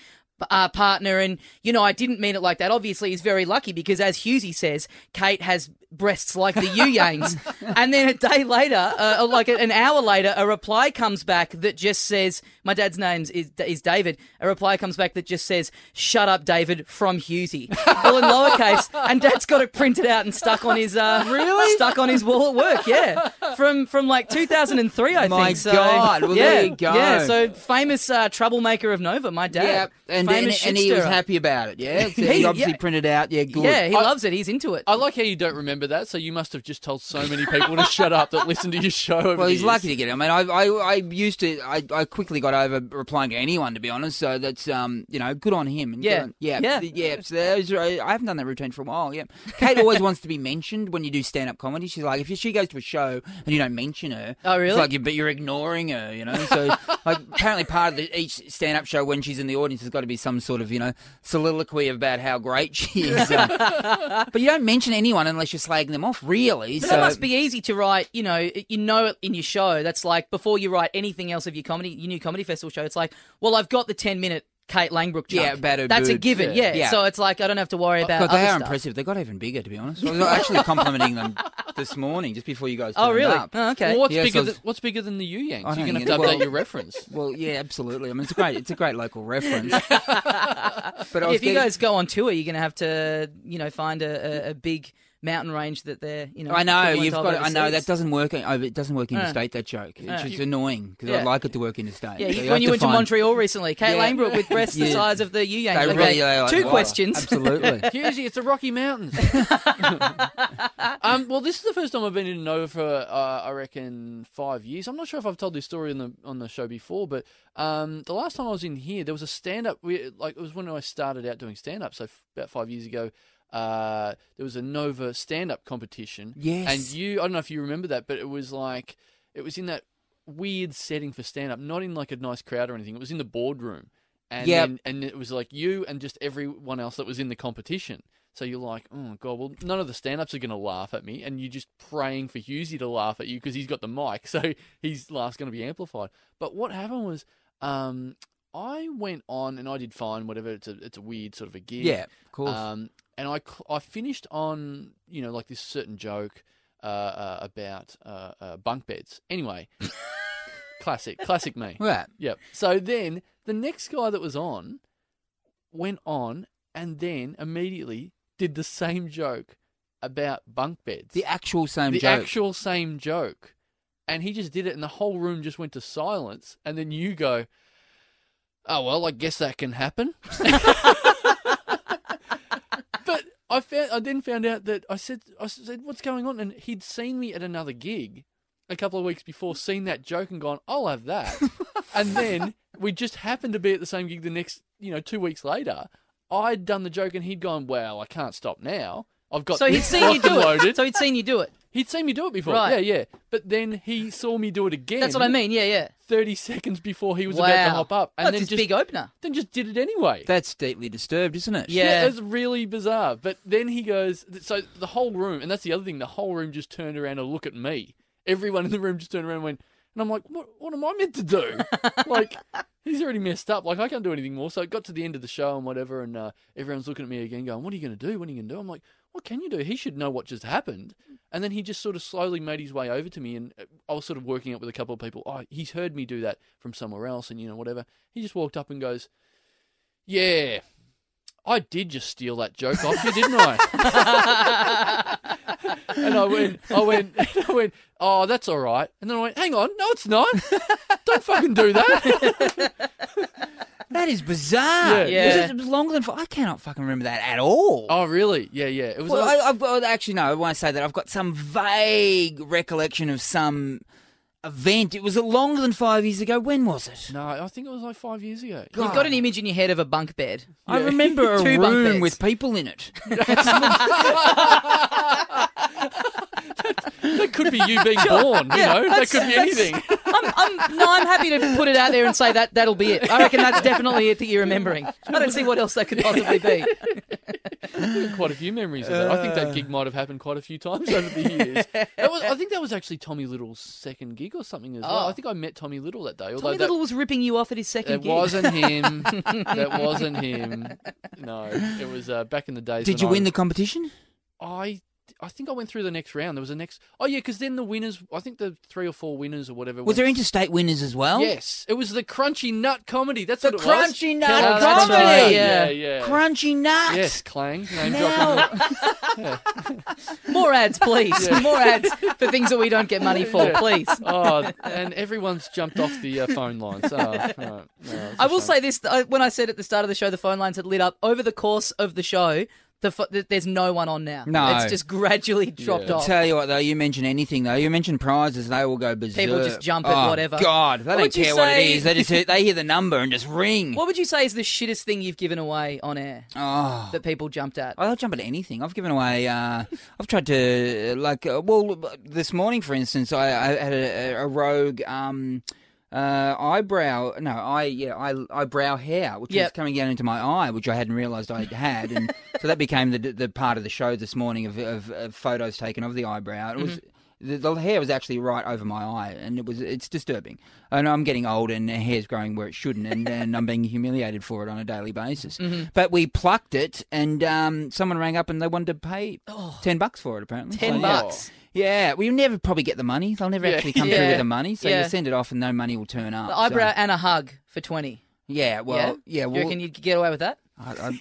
uh, partner, and, you know, I didn't mean it like that. Obviously, he's very lucky because, as Hughesy says, Kate has breasts like the You Yangs. and then a day later, uh, like an hour later, a reply comes back that just says, My dad's name is, is David. A reply comes back that just says, Shut up, David, from Hughesy. All in lowercase. And dad's got it printed out and stuck on his, uh, really? Stuck on his wall at work, yeah. From, from like 2003, I My think. So, God, well, yeah, there you go. Yeah, so famous uh, troublemaker of Nova, my dad. Yeah, and, and, and he was happy about it. Yeah, So He- he obviously yeah. printed out. Yeah, good. Yeah, he I- loves it. He's into it. I like how you don't remember that so you must have just told so many people to shut up that listen to your show over Well, he's years. lucky to get it. I mean, I, I, I used to, I, I quickly got over replying to anyone, to be honest. So that's, um, you know, good on him. And Yeah. on- yeah, Yeah. yeah. So those are- I haven't done that routine for a while. Yeah, Kate always wants to be mentioned when you do stand-up comedy. She's like, if she goes to a show and you don't mention her, Oh, really? It's like, you, but you're ignoring her, you know. So, like, apparently, part of the, each stand-up show when she's in the audience has got to be some sort of, you know, soliloquy about how great she is. Um, but you don't mention anyone unless you're slagging them off, really. But so that must be easy to write. You know, you know it in your show. That's like before you write anything else of your comedy, your new comedy festival show. It's like, well, I've got the ten minute Kate Langbroek chunk. Yeah, about her That's a given. yeah. Yeah. Yeah. So it's like I don't have to worry about. God, they other are stuff. impressive. They got even bigger, to be honest. I was actually complimenting them this morning, just before you guys. Oh, really? Up. Oh, okay. Well, what's Yeah, bigger? so- than, what's bigger than the You Yangs? I You're going to think have to update well- your reference. Well, yeah, absolutely. I mean, it's a great, it's a great local reference. but I was if you guys go on tour, you're going to have to, you know, find a, a, a big mountain range that they're, you know. I know you've got. I know that doesn't work. Over, it doesn't work in Uh, interstate. that joke. It's uh, just annoying because Yeah. I'd like it to work interstate. Yeah, So you, you when you went to find- Montreal recently, Kate Yeah. Langbroek with breasts the size of the You Yangs. They Okay, really like, Two wow. questions. Absolutely. Hughesy, it's the Rocky Mountains. um, well, this is the first time I've been in Nova for uh, I reckon five years. I'm not sure if I've told this story on the on the show before, but um, the last time I was in here, there was a stand up. Like it was when I started out doing stand up, so f- about five years ago. Uh, there was a Nova stand up competition. Yes. and you, I don't know if you remember that, but it was like it was in that weird setting for stand up, not in like a nice crowd or anything. It was in the boardroom. and Yep. then, and it was like you and just everyone else that was in the competition. So you're like, oh god, well, none of the stand-ups are going to laugh at me, and you're just praying for Hughesy to laugh at you because he's got the mic, so his laugh's going to be amplified. But what happened was, um, I went on and I did fine, whatever. It's a it's a weird sort of a gig. Yeah, of course. Um, and I I finished on you know like this certain joke uh, uh, about uh, uh, bunk beds. Anyway, classic, classic me. right. Yep. So then the next guy that was on went on and then immediately did the same joke about bunk beds. The actual same The joke. actual same joke. And he just did it and the whole room just went to silence. And then you go, Oh well, I guess that can happen. I found I then found out that I said I said, What's going on? And he'd seen me at another gig a couple of weeks before, seen that joke and gone, I'll have that. and then we just happened to be at the same gig the next, you know, two weeks later. I'd done the joke and he'd gone, Well, I can't stop now. I've got So he'd seen you do it. So he'd seen you do it. He'd seen me do it before. Right. Yeah, yeah. But then he saw me do it again. That's what I mean. Yeah, yeah. 30 seconds before he was wow. about to hop up. And That's then his just, big opener. then just did it anyway. That's deeply disturbed, isn't it? Yeah. it was really bizarre. But then he goes, so the whole room, and that's the other thing, the whole room just turned around and look at me. Everyone in the room just turned around and went, and I'm like, what, what am I meant to do? like, he's already messed up. Like, I can't do anything more. So it got to the end of the show and whatever, and uh, everyone's looking at me again, going, what are you going to do? What are you going to do? I'm like, what can you do? He should know what just happened. And then he just sort of slowly made his way over to me, and uh, I was sort of working out with a couple of people. Oh, he's heard me do that from somewhere else, and you know, whatever. He just walked up and goes, yeah, I did just steal that joke off you, didn't I? and I went, I went, I went, oh, that's all right. And then I went, hang on, no, it's not. Don't fucking do that. That is bizarre. Yeah. Was Yeah. it, it was longer than five. I cannot fucking remember that at all. Oh, really? Yeah, yeah. It was. well, like- I, I've got, actually, no, I won't say that. I've got some vague recollection of some event. It was longer than five years ago. When was it? no, I think it was like five years ago. You've got an image in your head of a bunk bed. I remember a Two bunk room beds. with people in it. That could be you being born. You Yeah, know, that could be anything. I'm, I'm, no, I'm happy to put it out there and say that that'll be it. I reckon that's definitely it that you're remembering. I don't see what else that could possibly be. quite a few memories of that. I think that gig might have happened quite a few times over the years. That was, I think that was actually Tommy Little's second gig or something as well. Oh. I think I met Tommy Little that day. Although Tommy that, Little was ripping you off at his second It gig. wasn't him. that wasn't him. No, it was uh, back in the days. Did when you I- win the competition? I I think I went through the next round. There was a next. Oh yeah, because then the winners. I think the three or four winners or whatever. Was went- there interstate winners as well? Yes, it was the Crunchy Nut comedy. That's The what it was. Crunchy Nut Kellogg's That's Comedy. right, Yeah, yeah. yeah. Crunchy nuts. Yes, Clang. Name Now, dropping. More ads, please. Yeah. More ads for things that we don't get money for, Yeah. please. Oh, and everyone's jumped off the uh, phone lines. Oh, right. No, it's will shame. say this: when I said at the start of the show, the phone lines had lit up over the course of the show. The th- there's no one on now. No. it's just gradually dropped Yeah. off. Tell you what, though, you mention anything though. You mention prizes, they will go berserk. People just jump at oh, whatever. God, they What don't care what it is. They just hear, they hear the number and just ring. What would you say is the shittest thing you've given away on air Oh. that people jumped at? I'll jump at anything. I've given away. Uh, I've tried to uh, like. Uh, well, this morning, for instance, I, I had a, a rogue um, uh, eyebrow. No, I yeah, I, eyebrow hair, which was Yep. coming down into my eye, which I hadn't realised I had, and so that became the the part of the show this morning of, of, of photos taken of the eyebrow. It was. The, the hair was actually right over my eye, and it was it's disturbing. And I'm getting old, and the hair's growing where it shouldn't, and, and I'm being humiliated for it on a daily basis. But we plucked it, and um, someone rang up, and they wanted to pay ten bucks for it. Apparently, Ten So, yeah. bucks. Yeah, we never probably get the money. They'll never Yeah. actually come Yeah. through with the money. So Yeah. you send it off, and no money will turn up. The so- eyebrow and a hug for twenty. yeah, well, yeah, You well, reckon you'd get away with that? I,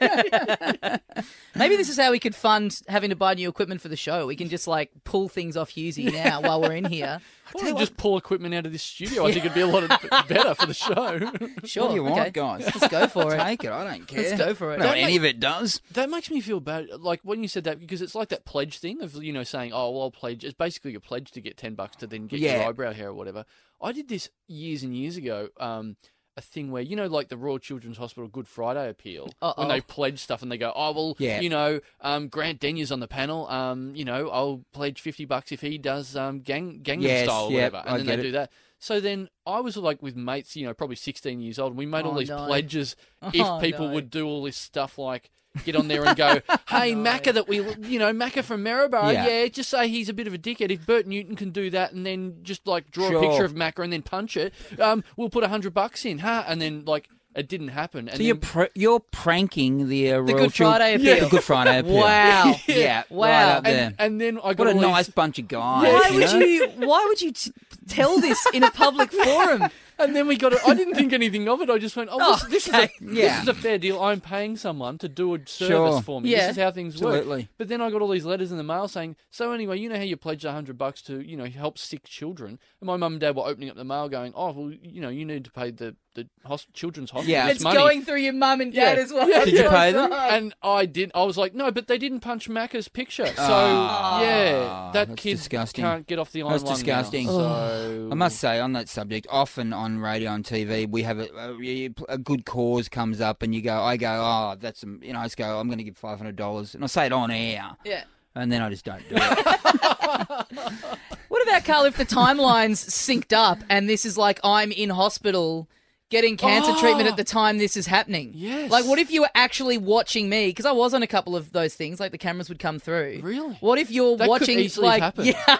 I, Maybe this is how we could fund having to buy new equipment for the show. We can just like pull things off Hughesy now while we're in here. Or just pull equipment out of this studio. I think it'd be a lot of, better for the show. Sure. what do you okay. want, guys? Let's go for it. Take it. I don't care. Let's go for it. Not Don't any make- of it does. That makes me feel bad. Like when you said that, because it's like that pledge thing of you know saying, "Oh, well, I'll pledge." It's basically a pledge to get ten bucks to then get Yeah. your eyebrow hair or whatever. I did this years and years ago. Um, a thing where you know, like the Royal Children's Hospital Good Friday appeal, Uh-oh. when they pledge stuff and they go, "Oh, well, Yeah. you know, um, Grant Denyer's on the panel. Um, you know, I'll pledge fifty bucks if he does um, gang Gangnam Yes, Style or yep, whatever," I and then they it. do that. So then I was like with mates, you know, probably 16 years old, and we made all Oh, these no. pledges Oh, if people no. would do all this stuff like get on there and go, hey, Macca that we, you know, Macca from Maryborough, Yeah. yeah. just say he's a bit of a dickhead. If Bert Newton can do that and then just like draw Sure. a picture of Macca and then punch it, um, we'll put a hundred bucks in, huh? And then like it didn't happen. And So you're pr- you're pranking the uh, The Royal Good Friday Chil- appeal. The Good Friday appeal. Wow. Yeah. Wow. Right and, and then I got what a all these- nice bunch of guys. Why you would know? you? Why would you t- tell this in a public forum? And then we got it. I didn't think anything of it. I just went, oh, this, this, Okay. is a, Yeah. this is a fair deal. I'm paying someone to do a service Sure. for me. Yeah. This is how things work. Absolutely. But then I got all these letters in the mail saying, so anyway, you know how you pledged a hundred bucks to, you know, help sick children. And my mum and dad were opening up the mail going, oh, well, you know, you need to pay the, the children's hospital Yeah. It's money. going through your mum and dad Yeah. as well. Yeah. Did you pay them? and I did. I was like, no, but they didn't punch Macca's picture. So Ah, yeah, that that's kid disgusting. can't get off the island. That's now. disgusting. So I must say, on that subject, often on radio and TV, we have a, a, a good cause comes up, and you go, I go, oh, that's, some-" you know, I just go, I'm going to give five hundred dollars, and I say it on air, Yeah. and then I just don't do it. What about Karl? If the timelines synced up and this is like I'm in hospital getting cancer Oh. treatment at oh. the time this is happening. Yes. Like, what if you were actually watching me? Because I was on a couple of those things. Like the cameras would come through. Really? What if you're That could watching? easily like, happen. yeah,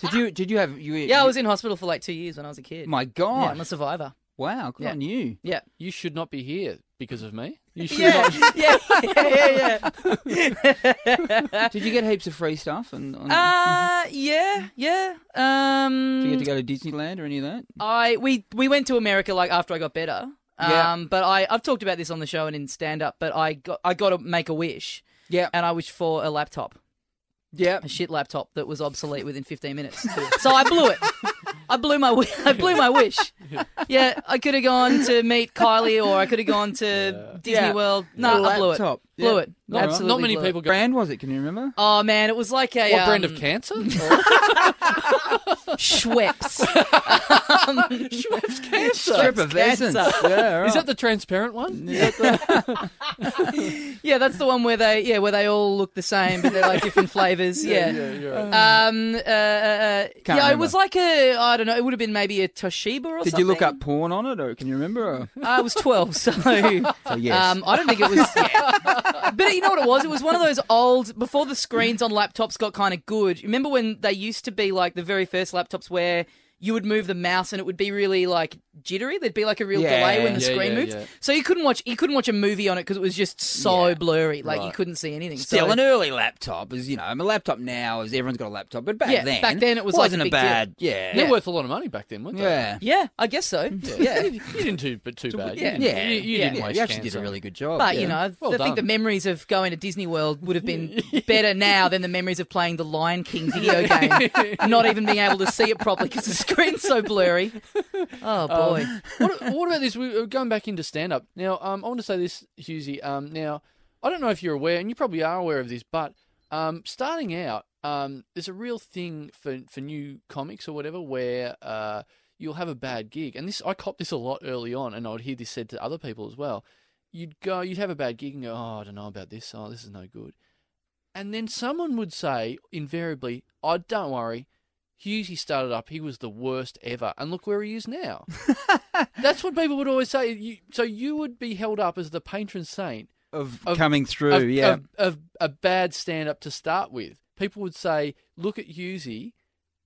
did you? Did you have? You, yeah. I was in hospital for like two years when I was a kid. My yeah, God! I'm a survivor. wow, good Yeah. on you. Yeah. you should not be here because of me. You should Yeah, not. yeah, yeah, yeah, Did you get heaps of free stuff? And, and yeah. Uh, yeah, yeah. Um, did you get to go to Disneyland or any of that? I we we went to America like after I got better. Um, Yeah. but I I've talked about this on the show and in stand up. But I got I got to make a wish, Yeah, and I wished for a laptop, yeah. a shit laptop that was obsolete within 15 minutes. so I blew it. I blew my wi- I blew my wish. Yeah, I could have gone to meet Kylie, or I could have gone to Disney World. No, I blew it. Laptop. Blew Yeah. it. Not, Absolutely not many blew it. people go. brand was it? Can you remember? Oh man, it was like a What brand um, of cancer? Schweppes. Schweppes cancer. Strip of essence. cancer. Yeah, right. Is that the transparent one? Is that the... Yeah, that's the one where they yeah where they all look the same, but they're like different flavors. Yeah. yeah, you're right. Um. Uh, uh, uh, yeah, it remember. was like a I don't know. It would have been maybe a Toshiba or something. Did something. you look up porn on it, or can you remember? Or? I was twelve, so. So yes. Um, I don't think it was. Yeah. But you know what it was? It was one of those old before the screens on laptops got kind of good. Remember when they used to be like the very first laptops where you would move the mouse and it would be really like jittery. There'd be like a real Yeah. delay when the Yeah, screen yeah, moved. yeah. So you couldn't watch you couldn't watch a movie on it because it was just so Yeah. blurry. Like you Right. couldn't see anything. Still, so, an early laptop is, you know, I'm a laptop now is everyone's got a laptop, but back Yeah, then, back then it was like wasn't a a big deal. bad, yeah, They're Yeah. worth a lot of money back then, weren't they? yeah, yeah, I guess so. Yeah. you didn't do but too bad. Yeah. You, didn't- yeah, you, you yeah. didn't waste You actually cancer. did a really good job. But yeah. you know, I Well think the memories of going to Disney World would have been better now than the memories of playing the Lion King video game, not even being able to see it properly because the screen's so blurry. Oh boy, what, what about this? We're going back into stand up. Now, um, I want to say this, Hughesy. Um, now, I don't know if you're aware, and you probably are aware of this, but um, starting out, um, there's a real thing for, for new comics or whatever where uh, you'll have a bad gig. And this I copped this a lot early on, and I would hear this said to other people as well. You'd go, you'd have a bad gig and go, oh, I don't know about this. Oh, this is no good. And then someone would say, invariably, oh, don't worry. Hughes, he started up, he was the worst ever. And look where he is now. That's what people would always say. You, so you would be held up as the patron saint of, of- coming through, of, yeah, of, of a bad stand up to start with. People would say, look at Hughesy,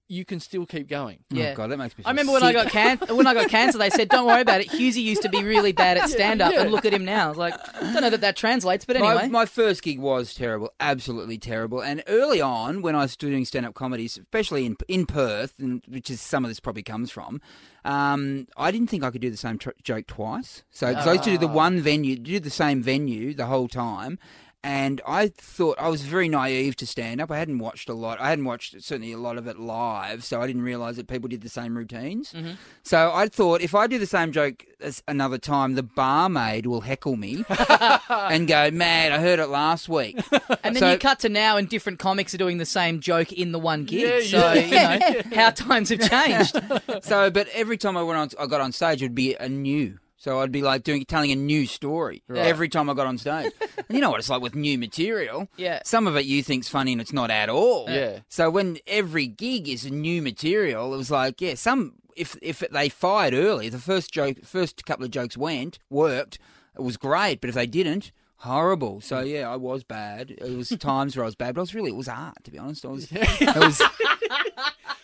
you can still keep going. yeah. Oh god, that makes me. I feel remember when I got can- when I got cancer, they said, "Don't worry about it." Hughesy used to be really bad at stand up, yeah. and look at him now. I was like, don't know that that translates, but anyway. my first gig was terrible, absolutely terrible. And early on, when I was doing stand-up comedy, especially in in Perth, and which is some of this probably comes from, um, I didn't think I could do the same tr- joke twice. So 'cause I used to do the one venue, do the same venue the whole time. And I thought I was very naive to stand up. I hadn't watched a lot. I hadn't watched certainly a lot of it live, so I didn't realise that people did the same routines. Mm-hmm. So I thought if I do the same joke as another time, the barmaid will heckle me and go, "Man, I heard it last week." and then so- you cut to now, and different comics are doing the same joke in the one gig. Yeah, so yeah. you know how times have changed. so, but every time I went on, I got on stage, it'd be a new. So I'd be like doing, telling a new story every time I got on stage. and you know what it's like with new material. Yeah. Some of it you think's funny and it's not at all. Yeah. So when every gig is new material, it was like, yeah, some if if they fired early, the first joke, first couple of jokes went worked, it was great. But if they didn't, horrible. So yeah, I was bad. It was times where I was bad, but I was really it was art to be honest. I was. It was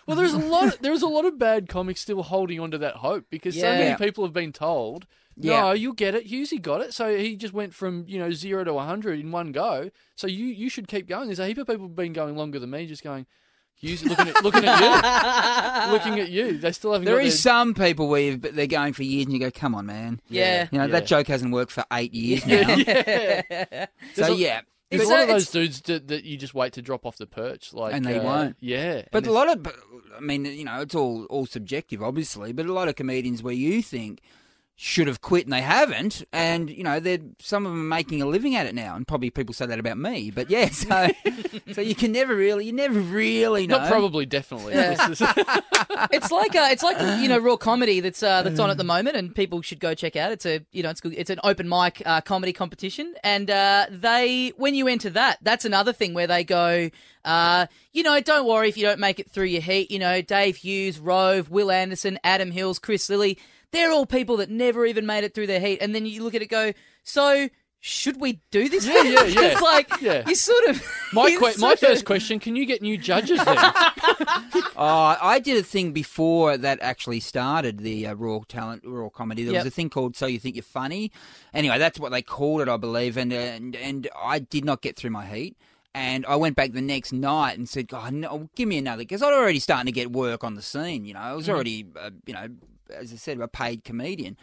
Well, there's a lot. There's a lot of bad comics still holding on to that hope because so Yeah. many people have been told, "No, Yeah. you'll get it." Hughesy got it, so he just went from you know zero to hundred in one go. So you you should keep going. There's a heap of people who've been going longer than me, just going. Hughesy, looking at looking at you, looking at you. They still haven't. there got is their- some people where you've, they're going for years, and you go, "Come on, man." Yeah. You know Yeah. that joke hasn't worked for eight years now. yeah. so a- yeah, There's It's a lot of those dudes that, that you just wait to drop off the perch, like And they uh, won't. Yeah, But a lot of, I mean, you know, it's all all subjective, obviously. But a lot of comedians where you think should have quit and they haven't, and you know, they're some of them are making a living at it now, and probably people say that about me. But yeah, so so you can never really, you never really know. not probably, definitely. Yeah. It's like uh, it's like you know raw comedy that's uh, that's on at the moment, and people should go check out. It's a you know it's good. It's an open mic uh, comedy competition, and uh, they when you enter that, that's another thing where they go. Uh, you know, don't worry if you don't make it through your heat. You know, Dave Hughes, Rove, Wil Anderson, Adam Hills, Chris Lilley, they're all people that never even made it through their heat. And then you look at it, go, so should we do this? Yeah, yeah, yeah. it's like Yeah. you sort of my que- my sort of- first question: Can you get new judges then? Oh, I did a thing before that actually started the uh, raw talent, raw comedy. There Yep. was a thing called "So You Think You're Funny." Anyway, that's what they called it, I believe. And and and I did not get through my heat. And I went back the next night and said, "God, no, give me another," because I'd already starting to get work on the scene. You know, I was already, uh, you know, as I said, a paid comedian.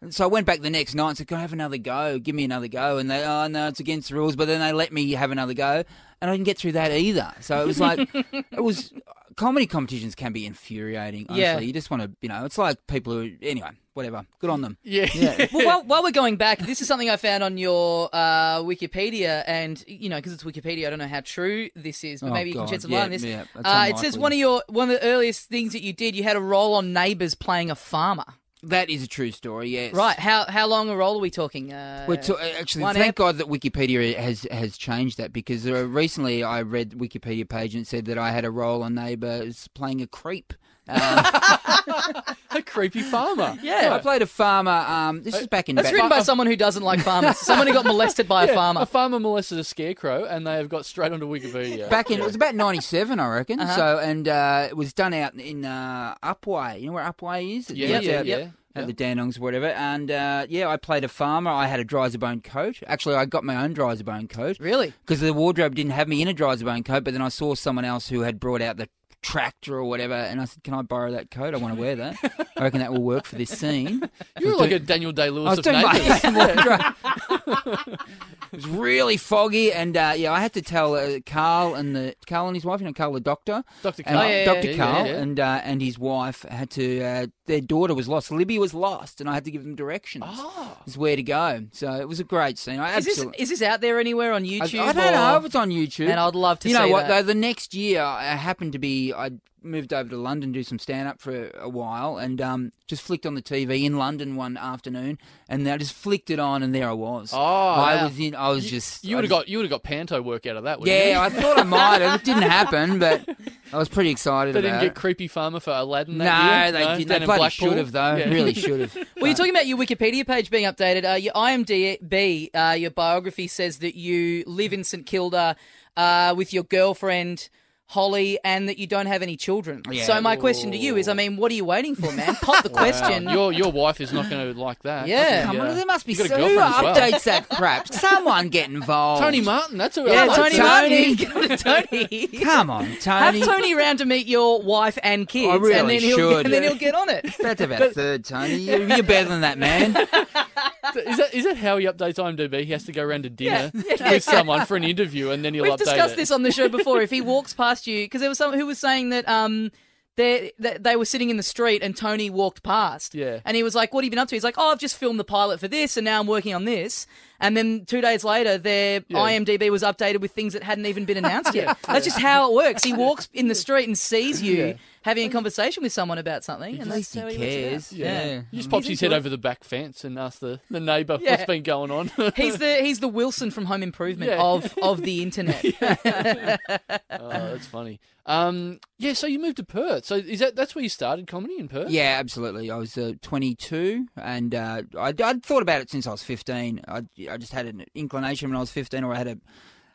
And so I went back the next night and said, "Can I have another go? Give me another go." And they, "Oh no, it's against the rules." But then they let me have another go, and I didn't get through that either. So it was like, it was comedy competitions can be infuriating. Honestly, Yeah. you just want to, you know, it's like people who, anyway, whatever. Good on them. yeah, Yeah. well, while, while we're going back, this is something I found on your uh, Wikipedia, and you know, because it's Wikipedia, I don't know how true this is, but Oh, maybe you can God. shed some Yeah, light on this. yeah, uh, it says one of your one of the earliest things that you did, you had a role on Neighbours playing a farmer. That is a true story. Yes. Right? How how long a role are we talking? Uh, We're to, actually, one thank ep- God that Wikipedia has has changed that because uh, recently I read Wikipedia page and said that I had a role on Neighbours playing a creep. Um, a creepy farmer. Yeah. I played a farmer. Um, this is back in. That's back- written by someone who doesn't like farmers. someone who got molested by a farmer. A farmer molested a scarecrow, and they have got straight onto Wikipedia. Back in, it was about '97, I reckon. Uh-huh. So, and uh, it was done out in uh, Upwey. You know where Upwey is? yeah, It's yeah, out yeah. At yeah. the Dandenongs, or whatever. And uh, yeah, I played a farmer. I had a Driza-Bone coat. Actually, I got my own Driza-Bone coat Really? because the wardrobe didn't have me in a Driza-Bone coat. But then I saw someone else who had brought out the tractor or whatever, and I said, "Can I borrow that coat? I want to wear that. I reckon that will work for this scene." You were like doing- a Daniel Day I Lewis was of doing neighbours. my wardrobe. it was really foggy, and uh, yeah, I had to tell uh, Karl and the Karl and his wife, you know, Karl the doctor, Dr. and Karl. yeah, Dr. yeah, Karl yeah, yeah. and uh, and his wife had to. Uh, their daughter was lost. Libby was lost, and I had to give them directions. Ah. It's where to go. So it was a great scene. I Is this absolutely. is this out there anywhere on YouTube? I don't or- know if it's on YouTube. And I'd love to you know see what that. though? The next year, I happened to be. I moved over to London to do some stand up for a while, and um, just flicked on the TV in London one afternoon, and I just flicked it on, and there I was. Oh, I wow. was in. I was just. You would have got you would have got panto work out of that. wouldn't Yeah, you? I thought I might have. It didn't happen, but I was pretty excited They about didn't get it. creepy farmer for Aladdin. No, year? they didn't. They in bloody should have, though. Yeah. Really should have. Well, you're talking about your Wikipedia page being updated. Uh, your IMDb, uh, your biography says that you live in St Kilda uh, with your girlfriend Holly, and that you don't have any children. Yeah. So my question to you is, I mean, what are you waiting for, man? Pop the question. Your your wife is not going to like that. Yeah. Come on, there must be You so- who girlfriend well. updates that crap. Someone get involved. Tony Martin. That's who. yeah, Come on, Tony Tony. Martin. Tony. Come on, Tony. Have Tony. Tony round to meet your wife and kids, I really and then he'll should. and then he'll get on it. That's about third, Tony. You're, you're better than that, man. Is that is that how he updates IMDb? He has to go around to dinner Yeah. with someone for an interview, and then he'll We've update discussed it. this on the show before. If he walks past you, because there was someone who was saying that um they they were sitting in the street and Tony walked past. Yeah. And he was like, "What have you been up to?" He's like, "Oh, I've just filmed the pilot for this, and now I'm working on this." And then two days later, their Yeah. IMDb was updated with things that hadn't even been announced yet. That's just how it works. He walks in the street and sees you Yeah. having a conversation with someone about something, and At that's least he how he lets it out. cares. Yeah. Yeah. He just pops his head over the back fence and asks the, the neighbour Yeah. what's been going on. He's the he's the Wilson from Home Improvement Yeah. of of the internet. oh, that's funny. Um, yeah, so you moved to Perth. So is that that's where you started comedy in Perth? Yeah, absolutely. I was uh, 22, and uh, I'd, I'd thought about it since I was 15. I, I just had an inclination when I was 15, or I had a,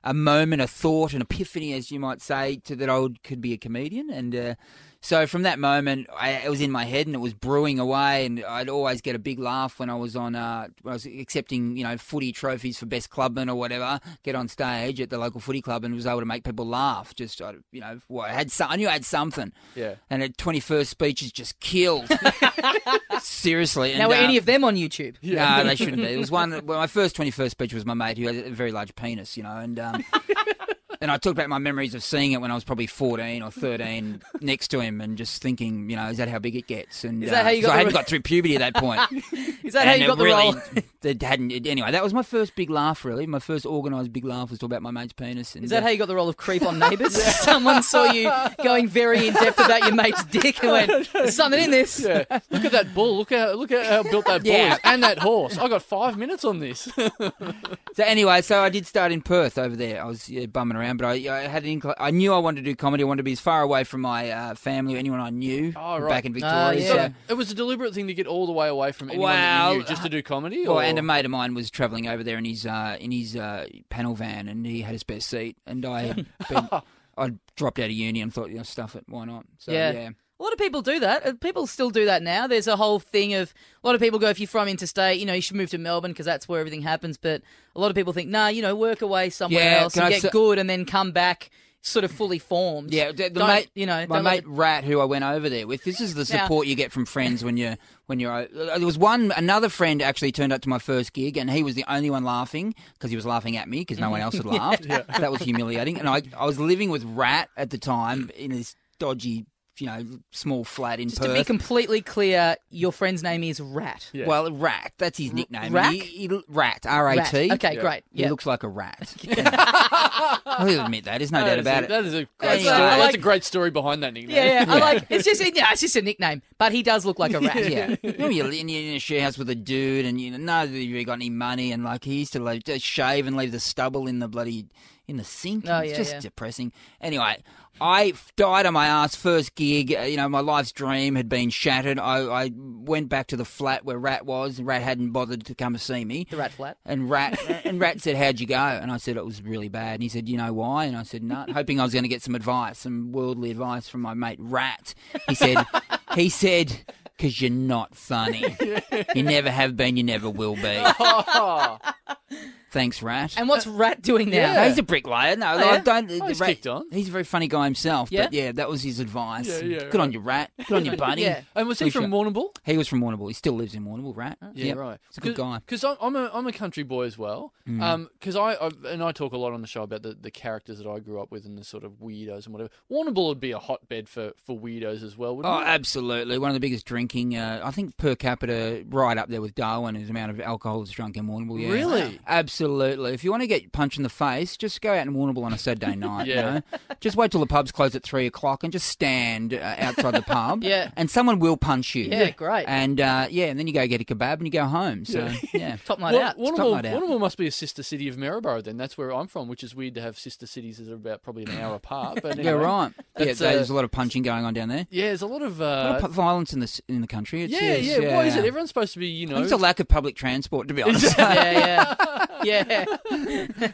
a moment, a thought, an epiphany, as you might say, to that I would, could be a comedian. And uh, so from that moment, I, it was in my head and it was brewing away. And I'd always get a big laugh when I was on, uh, when I was accepting, you know, footy trophies for best clubman or whatever. Get on stage at the local footy club and was able to make people laugh. Just, I- you know, well, I had, some, I knew I had something Yeah. and a 21st speeches just killed. Seriously. And, now, were uh, any of them on YouTube? No, they shouldn't be. It was one. Well, my first 21st speech was my mate who had a very large penis, you know, and. Um, And I talked about my memories of seeing it when I was probably 14 or 13 next to him and just thinking, you know, is that how big it gets? And Is that uh, how you 'cause got I hadn't re- got through puberty at that point. Is that how you got the really, role? That hadn't. Anyway, that was my first big laugh, really. My first organised big laugh was talking about my mate's penis. And, Is that uh, how you got the role of creep on neighbours? Someone saw you going very in depth about your mate's dick and went, "There's something in this." Yeah. Look at that bull. Look how look at how built that bull Yeah. is. And that horse. I got five minutes on this. So anyway, so I did start in Perth over there. I was yeah, bumming around, but I, I had an incl- I knew I wanted to do comedy. I wanted to be as far away from my uh, family, anyone I knew Oh, right. back in Victoria. yeah. So- it was a deliberate thing to get all the way away from anyone that Well, you knew just to do comedy. Well, or? and a mate of mine was travelling over there in his uh, in his uh, panel van, and he had his best seat, and I had been, I dropped out of uni and thought, you know, stuff it, why not? So Yeah. yeah, A lot of people do that. Uh, People still do that now. There's a whole thing of a lot of people go, if you're from interstate, you know, you should move to Melbourne because that's where everything happens. But a lot of people think, nah, you know, work away somewhere Yeah, else and I get say- good and then come back sort of fully formed. Yeah, the, the Don't- mate, you know, my mate let Rat, who I went over there with. This is the Now- support you get from friends when you're when you're. uh, There was one another friend actually turned up to my first gig, and he was the only one laughing because he was laughing at me because no one else had laughed. That was humiliating. And I I was living with Rat at the time in this dodgy, you know, small flat in Just Perth. to be completely clear, your friend's name is Rat. Yeah. Well, Rat, that's his nickname. Rack? He, he, rat, R A T. Rat. Okay, Yeah. great. He Yeah. looks like a rat. I'll admit that. There's no That doubt about a, it. That is a great Anyway. story. I That's like- a great story behind that nickname. yeah, yeah. I like it's just yeah, it's just a nickname, but he does look like a rat. Yeah, you know, you're in, you're in a share house with a dude, and you know, none of you got any money, and like he used to like just shave and leave the stubble in the bloody in the sink. Oh, it's yeah, just yeah. depressing. Anyway, I died on my ass first gig. uh, You know, my life's dream had been shattered. I, I went back to the flat where Rat was. and Rat hadn't bothered to come to see me. The rat flat. And Rat and Rat said, "How'd you go?" And I said, "It was really bad." And he said, "You know why?" And I said, "No," hoping I was going to get some advice, some worldly advice from my mate Rat. He said, "He said." Because you're not funny. You never have been, you never will be. Thanks, Rat. And what's Rat doing now? Yeah. He's a bricklayer. No, yeah? I don't. Oh, he's Rat- kicked on. He's a very funny guy himself. Yeah? But yeah, that was his advice. Yeah, yeah, Good on right. you, Rat. Good on you, buddy. Yeah. And was he Appreciate from it. Warrnambool? He was from Warrnambool. He still lives in Warrnambool, Rat. Yeah, Yep. right. He's a good guy. Because I'm, I'm a I'm a country boy as well. Mm. Because I, I and I talk a lot on the show about the, the characters that I grew up with and the sort of weirdos and whatever. Warrnambool would be a hotbed for, for weirdos as well, wouldn't Oh, it? absolutely. One of the biggest drinking, uh, I think per capita, right up there with Darwin, is the amount of alcohol that's drunk in Warrnambool. Yeah. Really? Absolutely. If you want to get punched in the face, just go out in Warrnambool on a Saturday night. You Yeah. know? Just wait till the pubs close at three o'clock and just stand uh, outside the pub. Yeah. And someone will punch you. Yeah, great. And uh, yeah, and then you go get a kebab and you go home. So yeah. Top night Wa- out. top night out. Warrnambool must be a sister city of Maryborough then. That's where I'm from, which is weird to have sister cities that are about probably an hour apart. But Yeah, right. Yeah, uh, there's a lot of punching going on down there. Yeah, there's a lot of. A lot Uh, of violence in the in the country. It's, yeah, yes, yeah, What is it? Everyone's supposed to be, you know. it's a lack of public transport, to be honest. yeah, yeah, yeah.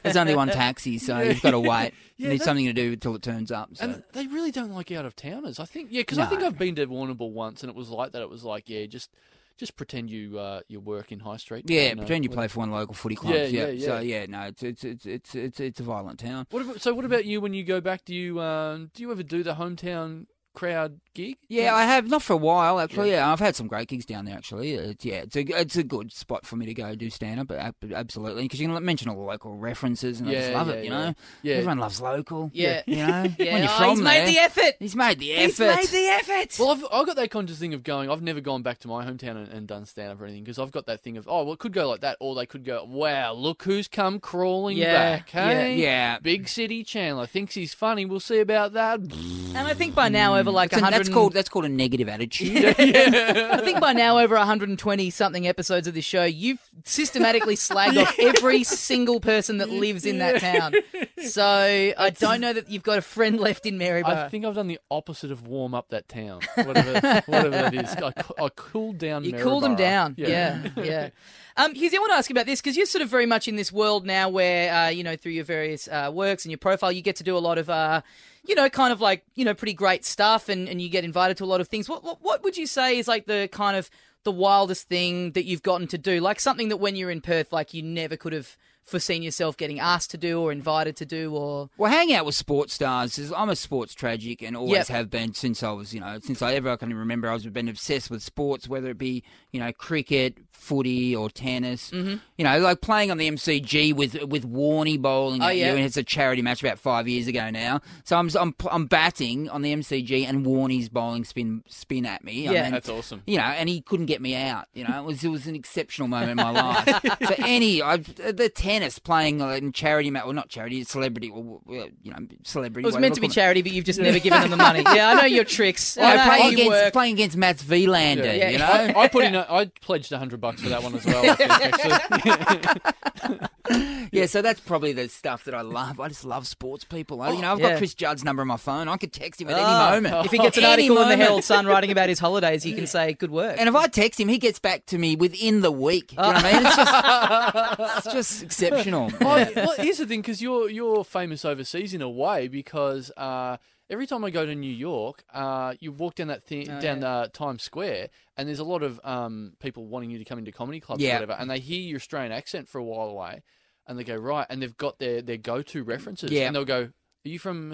There's only one taxi, so you've got to wait. Yeah, you need that- something to do until it turns up. So. And they really don't like out of towners. I think, yeah, because I think No. I've been to Warrnambool once, and it was like that. It was like, yeah, just just pretend you uh, you work in High Street. yeah, know, pretend you play for one of the local footy clubs. Yeah, Yeah, yeah, So yeah. yeah, no, it's it's it's it's it's, it's a violent town. What about, so, what about you when you go back? Do you um, do you ever do the hometown crowd gig? Yeah, I have not for a while actually. Yeah, I've had some great gigs down there actually. Uh, it's, yeah, it's a it's a good spot for me to go do stand up. Absolutely, because you can mention all the local references and I just love yeah, it. You yeah. know, Yeah. everyone loves local. Yeah. you know, Yeah, when you're oh, from he's there, made the effort. He's made the effort. He's effort. made the effort. Well, I've, I've got that conscious thing of going. I've never gone back to my hometown and, and done stand up or anything because I've got that thing of oh, well, it could go like that, or they could go, wow, look who's come crawling Yeah, back. Hey, yeah. big city Chandler thinks he's funny. We'll see about that. and I think by now over like That's, a- 100 that's called that's called a negative attitude. I think by now over 120 something episodes of this show, you've systematically slagged off every single person that lives in that town. So I don't know that you've got a friend left in Maryborough. I think I've done the opposite of warm up that town, whatever, whatever that is. I, coo- I cooled down. You cooled them Maryborough. down. Yeah, yeah. Um, Hughes, I want to ask you about this because you're sort of very much in this world now where, uh, you know, through your various uh, works and your profile, you get to do a lot of, uh, you know, kind of like, you know, pretty great stuff and, and you get invited to a lot of things. What, what, what would you say is like the kind of the wildest thing that you've gotten to do? Like something that when you're in Perth, like you never could have foreseen yourself getting asked to do or invited to do or. Well, hang out with sports stars. I'm a sports tragic and always Yep. have been since I was, you know, since I ever I can remember. I've been obsessed with sports, whether it be, you know, cricket, footy, or tennis. Mm-hmm. You know, like playing on the MCG with with Warney bowling Oh, at yeah. you, and it's a charity match about five years ago now. So I'm I'm I'm batting on the MCG, and Warney's bowling spin spin at me. I Yeah. mean, That's awesome. you know, and he couldn't get me out. You know, it was it was an exceptional moment in my life. so any I, the tennis playing in charity match, well, not charity, celebrity, or well, you know, celebrity. It was meant to be call it. charity, but you've just never given them the money. Yeah, I know your tricks. I Yeah, know how playing you against work. playing against Mats Wilander. Yeah. You know, I, I put in. A, I pledged hundred bucks for that one as well. I think, actually. yeah. So that's probably the stuff that I love. I just love sports people. I, you know, I've Yeah. got Chris Judd's number on my phone. I could text him at Ah, any moment. If he gets an Any article in the. Herald Sun writing about his holidays, he can say, good work. And if I text him, he gets back to me within the week. You know what I mean? It's just, it's just exceptional. Oh, well, here's the thing, because you're you're famous overseas in a way, because uh, every time I go to New York, uh, you walk down that thing Oh, down uh, Times Square, and there's a lot of um, people wanting you to come into comedy clubs Yeah. or whatever, and they hear your Australian accent for a while away, and they go right, and they've got their their go to references, Yeah. and they'll go, "Are you from?"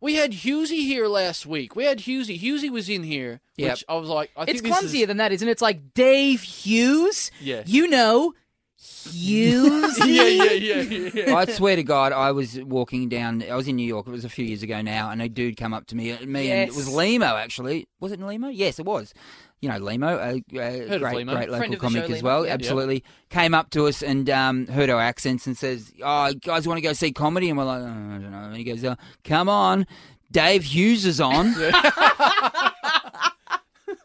We had Hughesy here last week. We had Hughesy. Hughesy was in here. Yep. Which I was like, I think it's this clumsier is, than that, isn't it? It's like Dave Hughes. Yeah. You know, Hughes. yeah, yeah, yeah, yeah. yeah. I swear to God, I was walking down. I was in New York. It was a few years ago now, and a dude come up to me. Me and it was Lehmo actually. Was it Lehmo? Yes, it was. You know Lehmo, a, a great, Lehmo. great local comic show, as well. yeah. Absolutely, came up to us and um, heard our accents and says, "Oh, guys, want to go see comedy?" And we're like, oh, "I don't know." And he goes, uh, "Come on, Dave Hughes is on."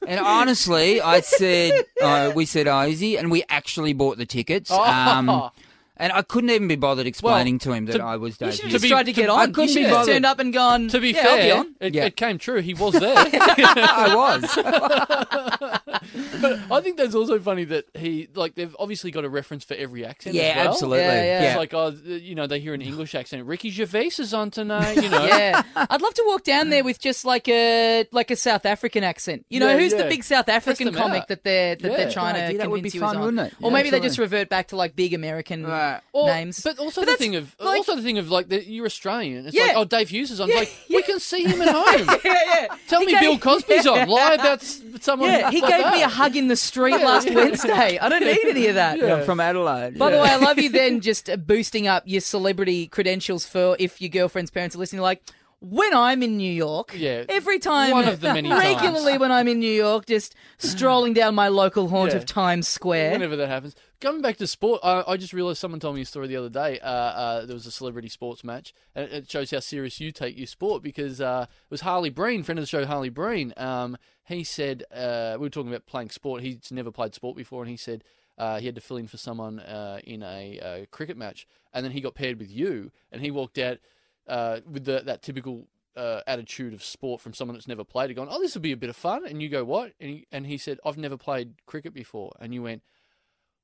And honestly, I said, uh, we said, oh, is he? And we actually bought the tickets. Um, Oh. And I couldn't even be bothered explaining to him that to- I was You Dave should just be- tried to to- get I on. You couldn't should be have just bothered. turned up and gone. To be yeah, I'll be fair, on. it, Yeah. it came true. He was there. I was. I think that's also funny that he like they've obviously got a reference for every accent. yeah, as well. absolutely. Yeah, yeah. It's like oh, you know, they hear an English accent. Ricky Gervais is on tonight. You know. Yeah, I'd love to walk down there with just like a like a South African accent. You know, Yeah, who's the big South African comic out. that they're that Yeah. they're trying Good to idea. That would convince be you fun, on? wouldn't it? Or maybe they just revert back to like big American Right. Or- names. But also But the thing of like- also the thing of like that you're Australian. It's Yeah. like oh Dave Hughes is on. Yeah, It's like we can see him at home. yeah, yeah. Tell He me gave- Bill Cosby's yeah. on. Lie about someone. Yeah, he gave me a hug in the street last Wednesday. I don't need any of that. I'm from Adelaide. By the way, I love you then just uh, boosting up your celebrity credentials for if your girlfriend's parents are listening. Like, when I'm in New York, Yeah, every time, one of the many times. regularly when I'm in New York, just strolling down my local haunt Yeah. of Times Square. Whenever that happens. Coming back to sport, I, I just realised someone told me a story the other day. Uh, uh, there was a celebrity sports match, and it, shows how serious you take your sport because uh, it was Harley Breen, friend of the show, Harley Breen. Um, he said, uh, we were talking about playing sport. He's never played sport before, and he said uh, he had to fill in for someone uh, in a cricket match, and then he got paired with you, and he walked out with the, that typical uh, attitude of sport from someone that's never played it, going, "Oh, this will be a bit of fun." And you go, "What?" And he, and he said, "I've never played cricket before," and you went.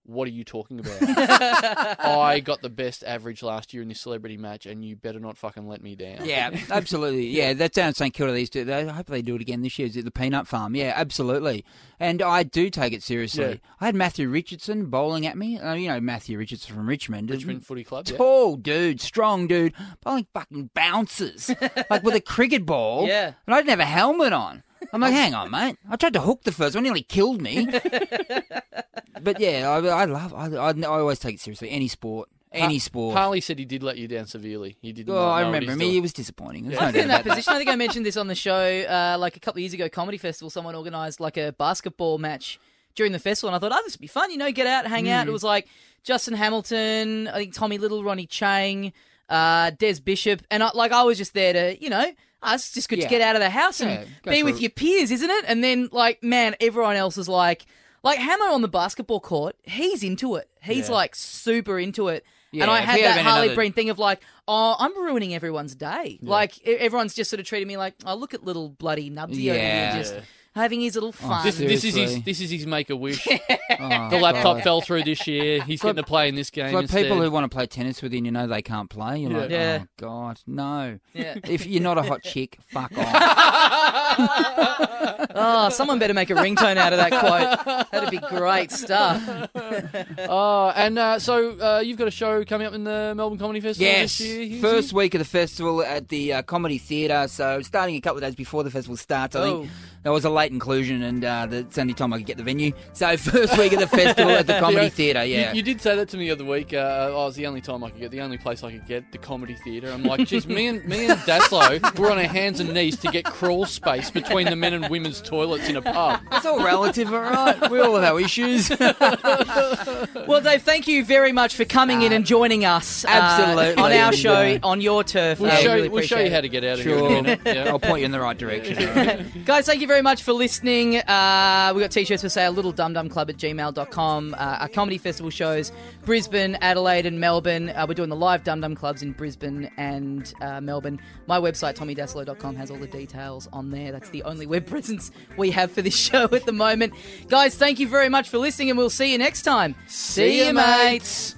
What are you talking about? I got the best average last year in this celebrity match, and you better not fucking let me down. Yeah, absolutely. Yeah, that's down at St Kilda. These. They, I hope they do it again this year. Is it the Peanut Farm? Yeah, absolutely. And I do take it seriously. Yeah. I had Matthew Richardson bowling at me. Uh, you know Matthew Richardson from Richmond. Richmond Footy Club. Yeah. Tall dude, strong dude, bowling fucking bounces like with a cricket ball. Yeah. and I didn't have a helmet on. I'm like, hang on, mate. I tried to hook the first one, nearly killed me. but yeah, I, I love. I, I, I always take it seriously. Any sport, any sport. Harley said he did let you down severely. He did. oh, I remember him. doing. He was disappointing. There's no I've been in that about position. I think I mentioned this on the show uh, like a couple of years ago. Comedy festival. Someone organised like a basketball match during the festival, and I thought, oh, this would be fun. You know, get out, hang out. It Mm. was like Justin Hamilton, I think Tommy Little, Ronny Chieng, uh, Des Bishop, and I, like I was just there to, you know. Uh, it's just good Yeah. to get out of the house and Yeah, go be for with it. your peers, isn't it? And then, like, man, everyone else is like, like Hammer on the basketball court. He's into it. He's Yeah. like super into it. And I had that Harley another- Breen thing of like, oh, I'm ruining everyone's day. Like everyone's just sort of treating me like, oh, look at little bloody Nubsy over here, just Yeah. Having his little fun. This, this is his. Seriously. This is his make a wish. Oh, The laptop God. fell through this year. He's getting to play in this game It's like instead. people who want to play tennis with you, and you know they can't play. You're Yeah. like, Yeah. oh God, no. Yeah. If you're not a hot chick, fuck off. Oh, someone better make a ringtone out of that quote. That'd be great stuff. Oh, and uh, so uh, you've got a show coming up in the Melbourne Comedy Festival Yes, this year. Hughesy? first week of the festival at the uh, Comedy Theatre. So starting a couple of days before the festival starts. I Oh. That was a late inclusion, and uh, that's the only time I could get the venue. So first week of the festival at the Comedy Yeah. Theatre. You- Yeah, You, did say that to me the other week. Uh, oh, it was the only time I could get, the only place I could get the comedy theatre. I'm like, geez, me and me and Dassalo were on our hands and knees to get crawl space between the men and women's toilets in a pub. it's all relative, all right. We all have our issues. Well, Dave, thank you very much for coming in and joining us uh, Absolutely. on our show, uh, on your turf. We'll Uh, show really you, we'll show you how to get out of here Sure. minute. Yeah. I'll point you in the right direction. right. Guys, thank you very much for listening. Uh, we got t-shirts for sale, littledumdumclub at gmail.com. Uh, our comedy festival shows, Brisbane, Adelaide and Melbourne. Uh, we're doing the live Dum Dum Clubs in Brisbane and uh, Melbourne. My website, tommydassalo.com, has all the details on there. That's the only web presence we have for this show at the moment. Guys, thank you very much for listening and we'll see you next time. See, you, mates.